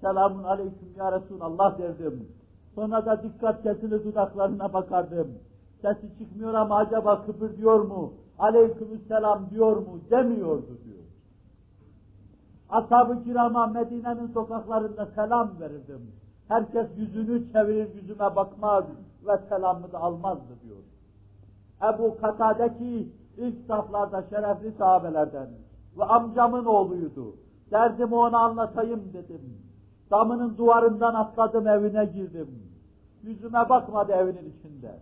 Selamun aleyküm ya Resulallah derdim. Sonra da dikkat kesilir dudaklarına bakardım. Sesi çıkmıyor ama acaba kıpırdıyor mu? Aleykümselam diyor mu? Demiyordu diyor. Ashab-ı kirama Medine'nin sokaklarında selam verirdim. Herkes yüzünü çevirir, yüzüme bakmaz ve selamımı da almazdı diyor. Ebu Katadeki ilk saflarda şerefli sahabelerden ve amcamın oğluydu. Derdimi ona anlatayım dedim. Damının duvarından atladım evine girdim. Yüzüme bakmadı evinin içinde.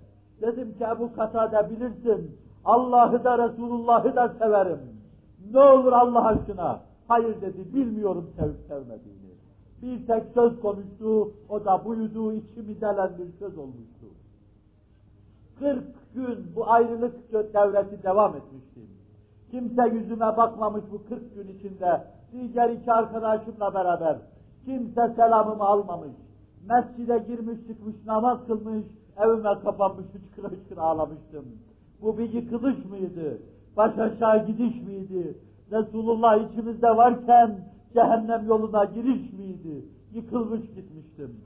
Dedim ki Ebu Katade bilirsin Allah'ı da Resulullah'ı da severim. Ne olur Allah aşkına. Hayır dedi bilmiyorum sevip sevmediğini. Bir tek söz konuştu o da buydu içimi delen bir söz olmuştu. 40 gün bu ayrılık devresi devam etmişti. Kimse yüzüme bakmamış bu 40 gün içinde. Diğer iki arkadaşımla beraber. Kimse selamımı almamış. Mescide girmiş çıkmış namaz kılmış. Evime kapanmış hıçkıra hıçkıra ağlamıştım. Bu bir yıkılış mıydı? Baş aşağı gidiş miydi? Resulullah içimizde varken cehennem yoluna giriş miydi? Yıkılmış gitmiştim.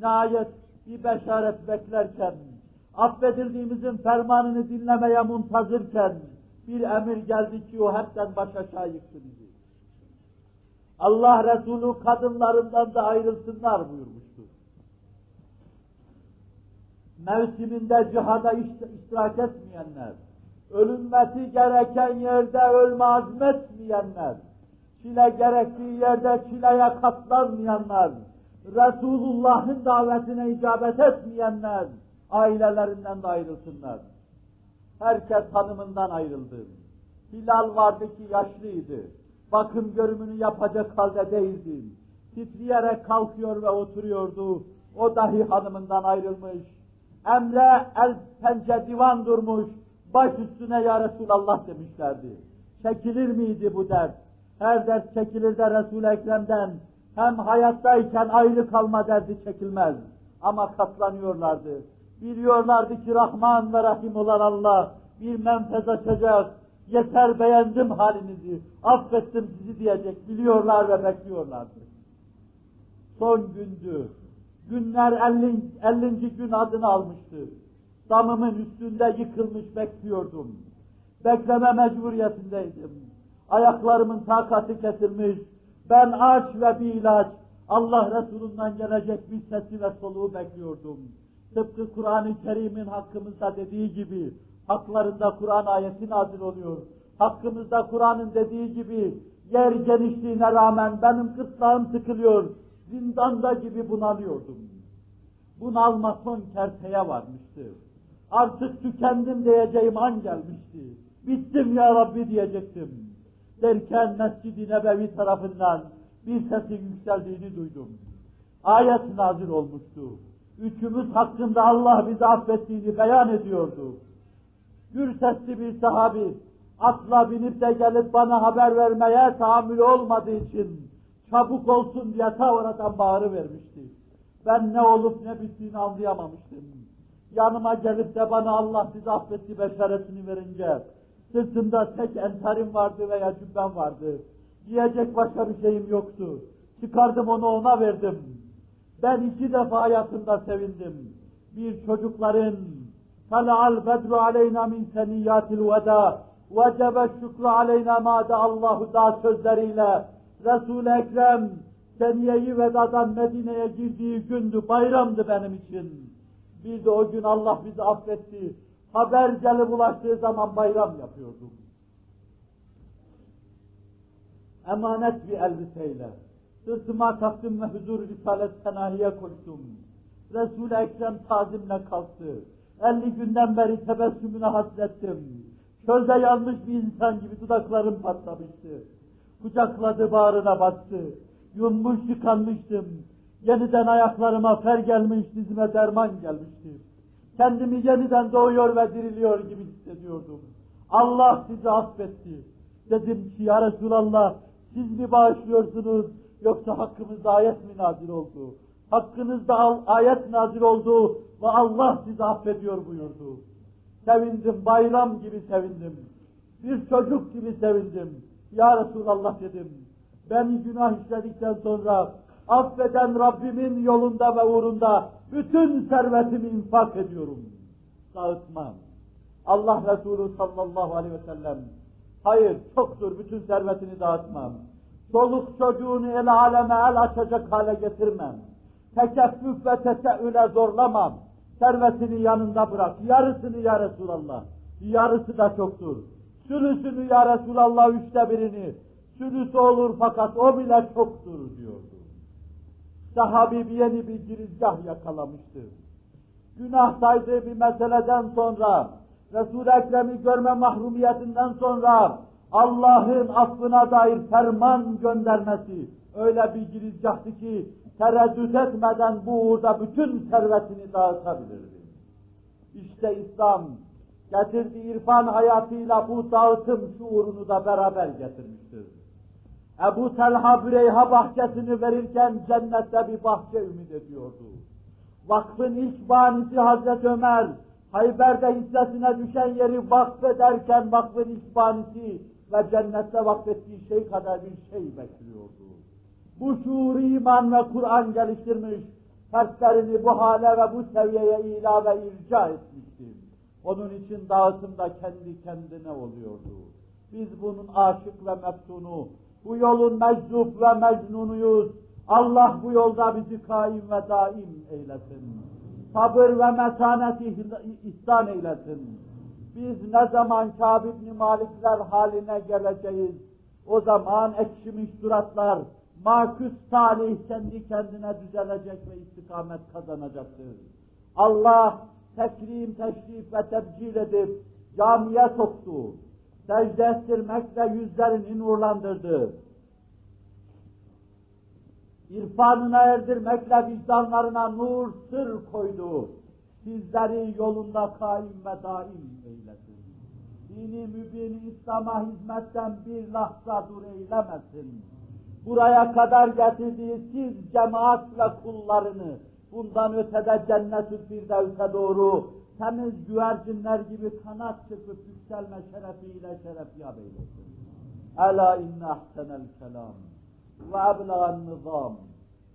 Nihayet bir beşaret beklerken, affedildiğimizin fermanını dinlemeye muntazırken, bir emir geldi ki o hepten baş aşağı yıktı bizi. Allah Resulü kadınlarından da ayrılsınlar buyurmuştur. Mevsiminde cihada iştirak etmeyenler, ölünmesi gereken yerde ölme azmetmeyenler, çile gerektiği yerde çileye katlanmayanlar, Resulullah'ın davetine icabet etmeyenler, ailelerinden de ayrılsınlar. Herkes hanımından ayrıldı. Hilal vardı ki yaşlıydı. Bakım görümünü yapacak halde değildi. Titreyerek kalkıyor ve oturuyordu. O dahi hanımından ayrılmış. Emre el pence divan durmuş. Baş üstüne ya Resulallah demişlerdi. Çekilir miydi bu dert? Her dert çekilir de Resul-i Ekrem'den. Hem hayattayken ayrı kalma derdi çekilmez. Ama katlanıyorlardı. Biliyorlardı ki Rahman ve Rahim olan Allah bir menfez açacak. Yeter beğendim halinizi, affettim sizi diyecek. Biliyorlar ve bekliyorlardı. Son gündü. Günler 50. 50. gün adını almıştı. Damımın üstünde yıkılmış bekliyordum. Bekleme mecburiyetindeydim. Ayaklarımın takati kesilmiş. Ben aç ve bir ilaç. Allah Resulü'nden gelecek bir sesi ve soluğu bekliyordum. Tıpkı Kur'an-ı Kerim'in hakkımızda dediği gibi, haklarında Kur'an ayeti nazil oluyor. Hakkımızda Kur'an'ın dediği gibi, yer genişliğine rağmen benim gırtlağım sıkılıyor, zindanda gibi bunalıyordum. Bunalma son kerteye varmıştı. Artık tükendim diyeceğim an gelmişti. Bittim ya Rabbi diyecektim. Derken Mescid-i Nebevi tarafından bir sesin yükseldiğini duydum. Ayet nazil olmuştu. Üçümüz hakkında Allah bizi affettiğini beyan ediyordu. Gür sesli bir sahabi, atla binip de gelip bana haber vermeye tahammül olmadığı için çabuk olsun diye ta oradan bağırı vermişti. Ben ne olup ne bittiğini anlayamamıştım. Yanıma gelip de bana Allah sizi affetti beşaretini verince, sırtımda tek entarim vardı veya cübbem vardı. Diyecek başka bir şeyim yoktu. Çıkardım onu ona verdim. Ben iki defa hayatımda sevindim. Bir çocukların Tala'al bedru aleyna min seniyyatil veda vecebe şükru aleyna ma da Allahu da sözleriyle Resul-i Ekrem seniyeyi vedadan Medine'ye girdiği gündü, bayramdı benim için. Bir de o gün Allah bizi affetti. Haber gelip ulaştığı zaman bayram yapıyordum. Emanet bir elbiseyle sırtıma taktım ve huzur Risalet Senahi'ye koştum. Resul-i Ekrem tazimle kalktı. Elli günden beri tebessümüne hasrettim. Çölde yanmış bir insan gibi dudaklarım patlamıştı. Kucakladı bağrına bastı. Yunmuş yıkanmıştım. Yeniden ayaklarıma fer gelmiş, dizime derman gelmişti. Kendimi yeniden doğuyor ve diriliyor gibi hissediyordum. Allah sizi affetti. Dedim ki ya Resulallah siz mi bağışlıyorsunuz yoksa hakkımızda ayet mi nazil oldu? Hakkınızda ayet nazil oldu ve Allah sizi affediyor buyurdu. Sevindim, bayram gibi sevindim. Bir çocuk gibi sevindim. Ya Resulallah dedim. Ben günah işledikten sonra affeden Rabbimin yolunda ve uğrunda bütün servetimi infak ediyorum. Dağıtmam. Allah Resulü sallallahu aleyhi ve sellem hayır çoktur bütün servetini dağıtmam. Çoluk çocuğunu el aleme el açacak hale getirmem. Tekeffüf ve teseüle zorlamam. Servetini yanında bırak. Yarısını ya Resulallah. Yarısı da çoktur. Sülüsünü ya Resulallah üçte birini. Sülüsü olur fakat o bile çoktur diyordu. Sahabi bir yeni bir girizgah yakalamıştı. Günah saydığı bir meseleden sonra, Resul-i Ekrem'i görme mahrumiyetinden sonra Allah'ın affına dair ferman göndermesi öyle bir girizgahtı ki tereddüt etmeden bu uğurda bütün servetini dağıtabilirdi. İşte İslam getirdiği irfan hayatıyla bu dağıtım şuurunu da beraber getirmiştir. Ebu Talha Büreyha bahçesini verirken cennette bir bahçe ümit ediyordu. Vakfın ilk banisi Hazreti Ömer, Hayber'de hissesine düşen yeri vakfederken vakfın ilk banisi ve cennette vakfettiği şey kadar bir şey bekliyordu. Bu şuuru iman ve Kur'an geliştirmiş, fertlerini bu hale ve bu seviyeye ilave irca etmişti. Onun için dağıtım da kendi kendine oluyordu. Biz bunun aşık ve meftunu, bu yolun meczup ve mecnunuyuz. Allah bu yolda bizi kaim ve daim eylesin. Sabır ve metaneti ihsan eylesin. Biz ne zaman Kâb ibn Malikler haline geleceğiz, o zaman ekşimiş suratlar, maküs talih kendi kendine düzelecek ve istikamet kazanacaktır. Allah tekrim, teşrif ve tebcil edip camiye soktu. Secde ettirmekle yüzlerini nurlandırdı. İrfanına erdirmekle vicdanlarına nur, sır koydu. Sizleri yolunda kaim ve daim eylesin. Dini mübin İslam'a hizmetten bir lahza dur eylemesin buraya kadar getirdiği siz cemaatle kullarını, bundan ötede cennet-ül firdevse doğru temiz güvercinler gibi kanat çıkıp yükselme şerefiyle şerefyab eylesin. Ela inne ahsenel kelam ve eblaen nizam.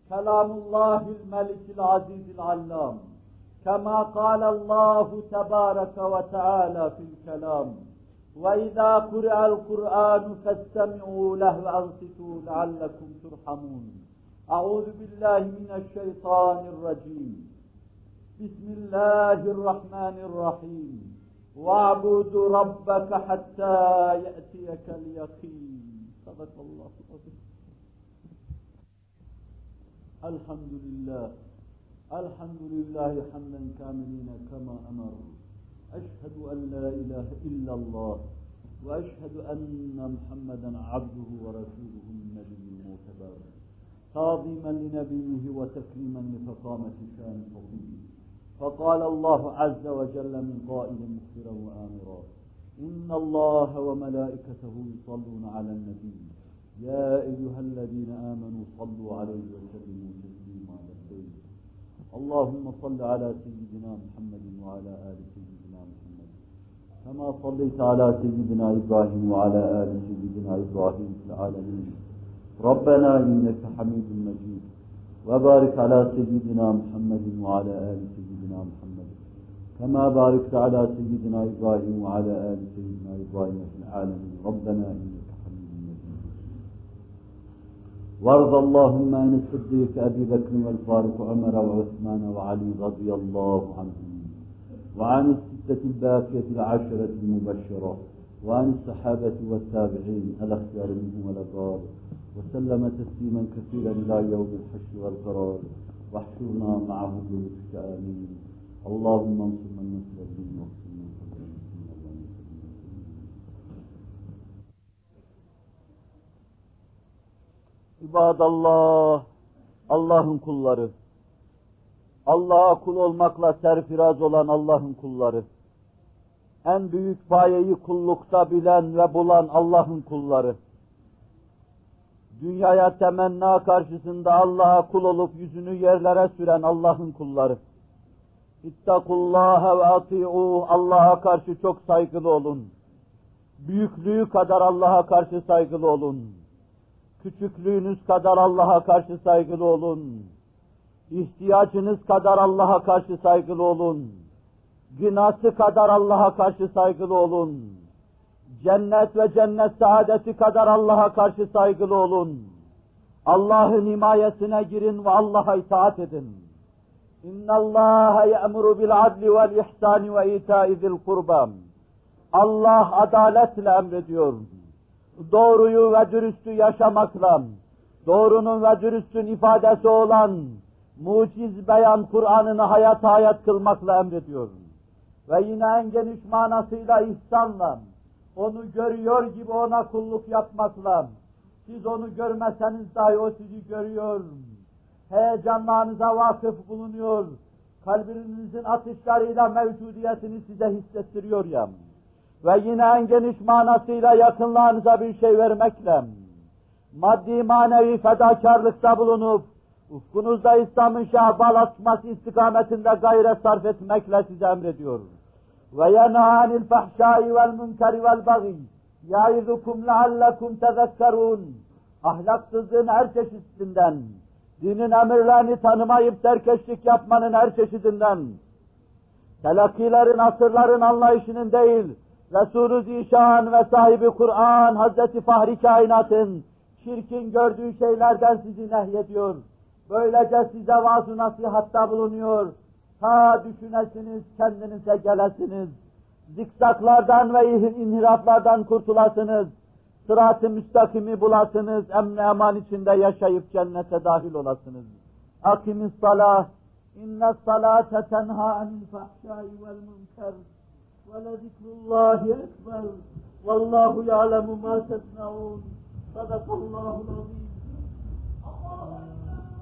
Kelamullahil melikil azizil allam. Kema kâle Allahu tebâreke ve teâlâ fil kelam. وإذا قرأ القرآن فاستمعوا له وأنصتوا لعلكم ترحمون. أعوذ بالله من الشيطان الرجيم. بسم الله الرحمن الرحيم. واعبد ربك حتى يأتيك اليقين. صدق الله العظيم. الحمد لله. الحمد لله حمدا كاملين كما أمر. أشهد أن لا إله إلا الله وأشهد أن محمدا عبده ورسوله النبي المعتبر تعظيما لنبيه وتكريما لفخامة شان فضيله فقال الله عز وجل من قائل مخبرا وآمرا إن الله وملائكته يصلون على النبي. يا أيها الذين آمنوا صلوا عليه وسلموا تسليما لبيك اللهم صل على سيدنا محمد وعلى آل سيدنا كما صليت على سيدنا إبراهيم وعلى آل سيدنا إبراهيم في العالمين. ربنا إنك حميد مجيد. وبارك على سيدنا محمد وعلى آل سيدنا محمد. كما باركت على سيدنا إبراهيم وعلى آل سيدنا إبراهيم في العالمين. ربنا إنك حميد مجيد. وارض اللهم عن الصديق أبي بكر والفاروق عمر وعثمان وعلي رضي الله عنهم. وعن الستة الباقية العشرة المبشرة وعن الصحابة والتابعين الأخيار منهم والأبرار وسلم تسليما كثيرا إلى يوم الحشر والقرار. واحشرنا معهم بلطفك آمين اللهم انصر من نصر الدين واغفر من المسلمين اللهم Allah'ın kulları. Allah'a kul olmakla serfiraz olan Allah'ın kulları. en büyük payeyi kullukta bilen ve bulan Allah'ın kulları. Dünyaya temenna karşısında Allah'a kul olup yüzünü yerlere süren Allah'ın kulları. İttakullâhe ve ati'û Allah'a karşı çok saygılı olun. Büyüklüğü kadar Allah'a karşı saygılı olun. Küçüklüğünüz kadar Allah'a karşı saygılı olun. İhtiyacınız kadar Allah'a karşı saygılı olun. Günası kadar Allah'a karşı saygılı olun. Cennet ve cennet saadeti kadar Allah'a karşı saygılı olun. Allah'ın himayesine girin ve Allah'a itaat edin. Bil adli vel ihsani ve ita'i zil kurba. Allah adaletle emrediyor. Doğruyu ve dürüstü yaşamakla, doğrunun ve dürüstün ifadesi olan muciz beyan Kur'an'ını hayat hayat kılmakla emrediyor. Ve yine en geniş manasıyla ihsanla, onu görüyor gibi ona kulluk yapmakla, siz onu görmeseniz dahi o sizi görüyor. Heyecanlarınıza vakıf bulunuyor. Kalbinizin atışlarıyla mevcudiyetini size hissettiriyor ya. Ve yine en geniş manasıyla yakınlarınıza bir şey vermekle, maddi manevi fedakarlıkta bulunup, ufkunuzda İslam'ın şahbalaşması istikametinde gayret sarf etmekle size emrediyor. Ve yenâ anil fahşâi vel münkeri vel bagî yaizukum leallekum tezekkerûn ahlaksızlığın her çeşidinden, dinin emirlerini tanımayıp terkeşlik yapmanın her çeşidinden, telakkilerin, asırların anlayışının değil, Resulü Zişan ve sahibi Kur'an, Hazreti Fahri Kainat'ın şirkin gördüğü şeylerden sizi nehyediyor. Böylece size vaaz nasihatta bulunuyor. Ta düşünesiniz, kendinize gelesiniz. Zikzaklardan ve inhiraflardan kurtulasınız. Sırat-ı müstakimi bulasınız. Emn eman içinde yaşayıp cennete dahil olasınız. Akimis salah. İnne salate tenha anil fahşai vel münker. Ve lezikrullahi ekber. Vallahu ya'lemu ma tesnaun. Sadakallahu azim.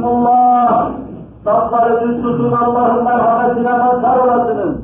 Yerhamkumullah. Saflarınızı tutun Allah'ın merhametine mazhar olasınız.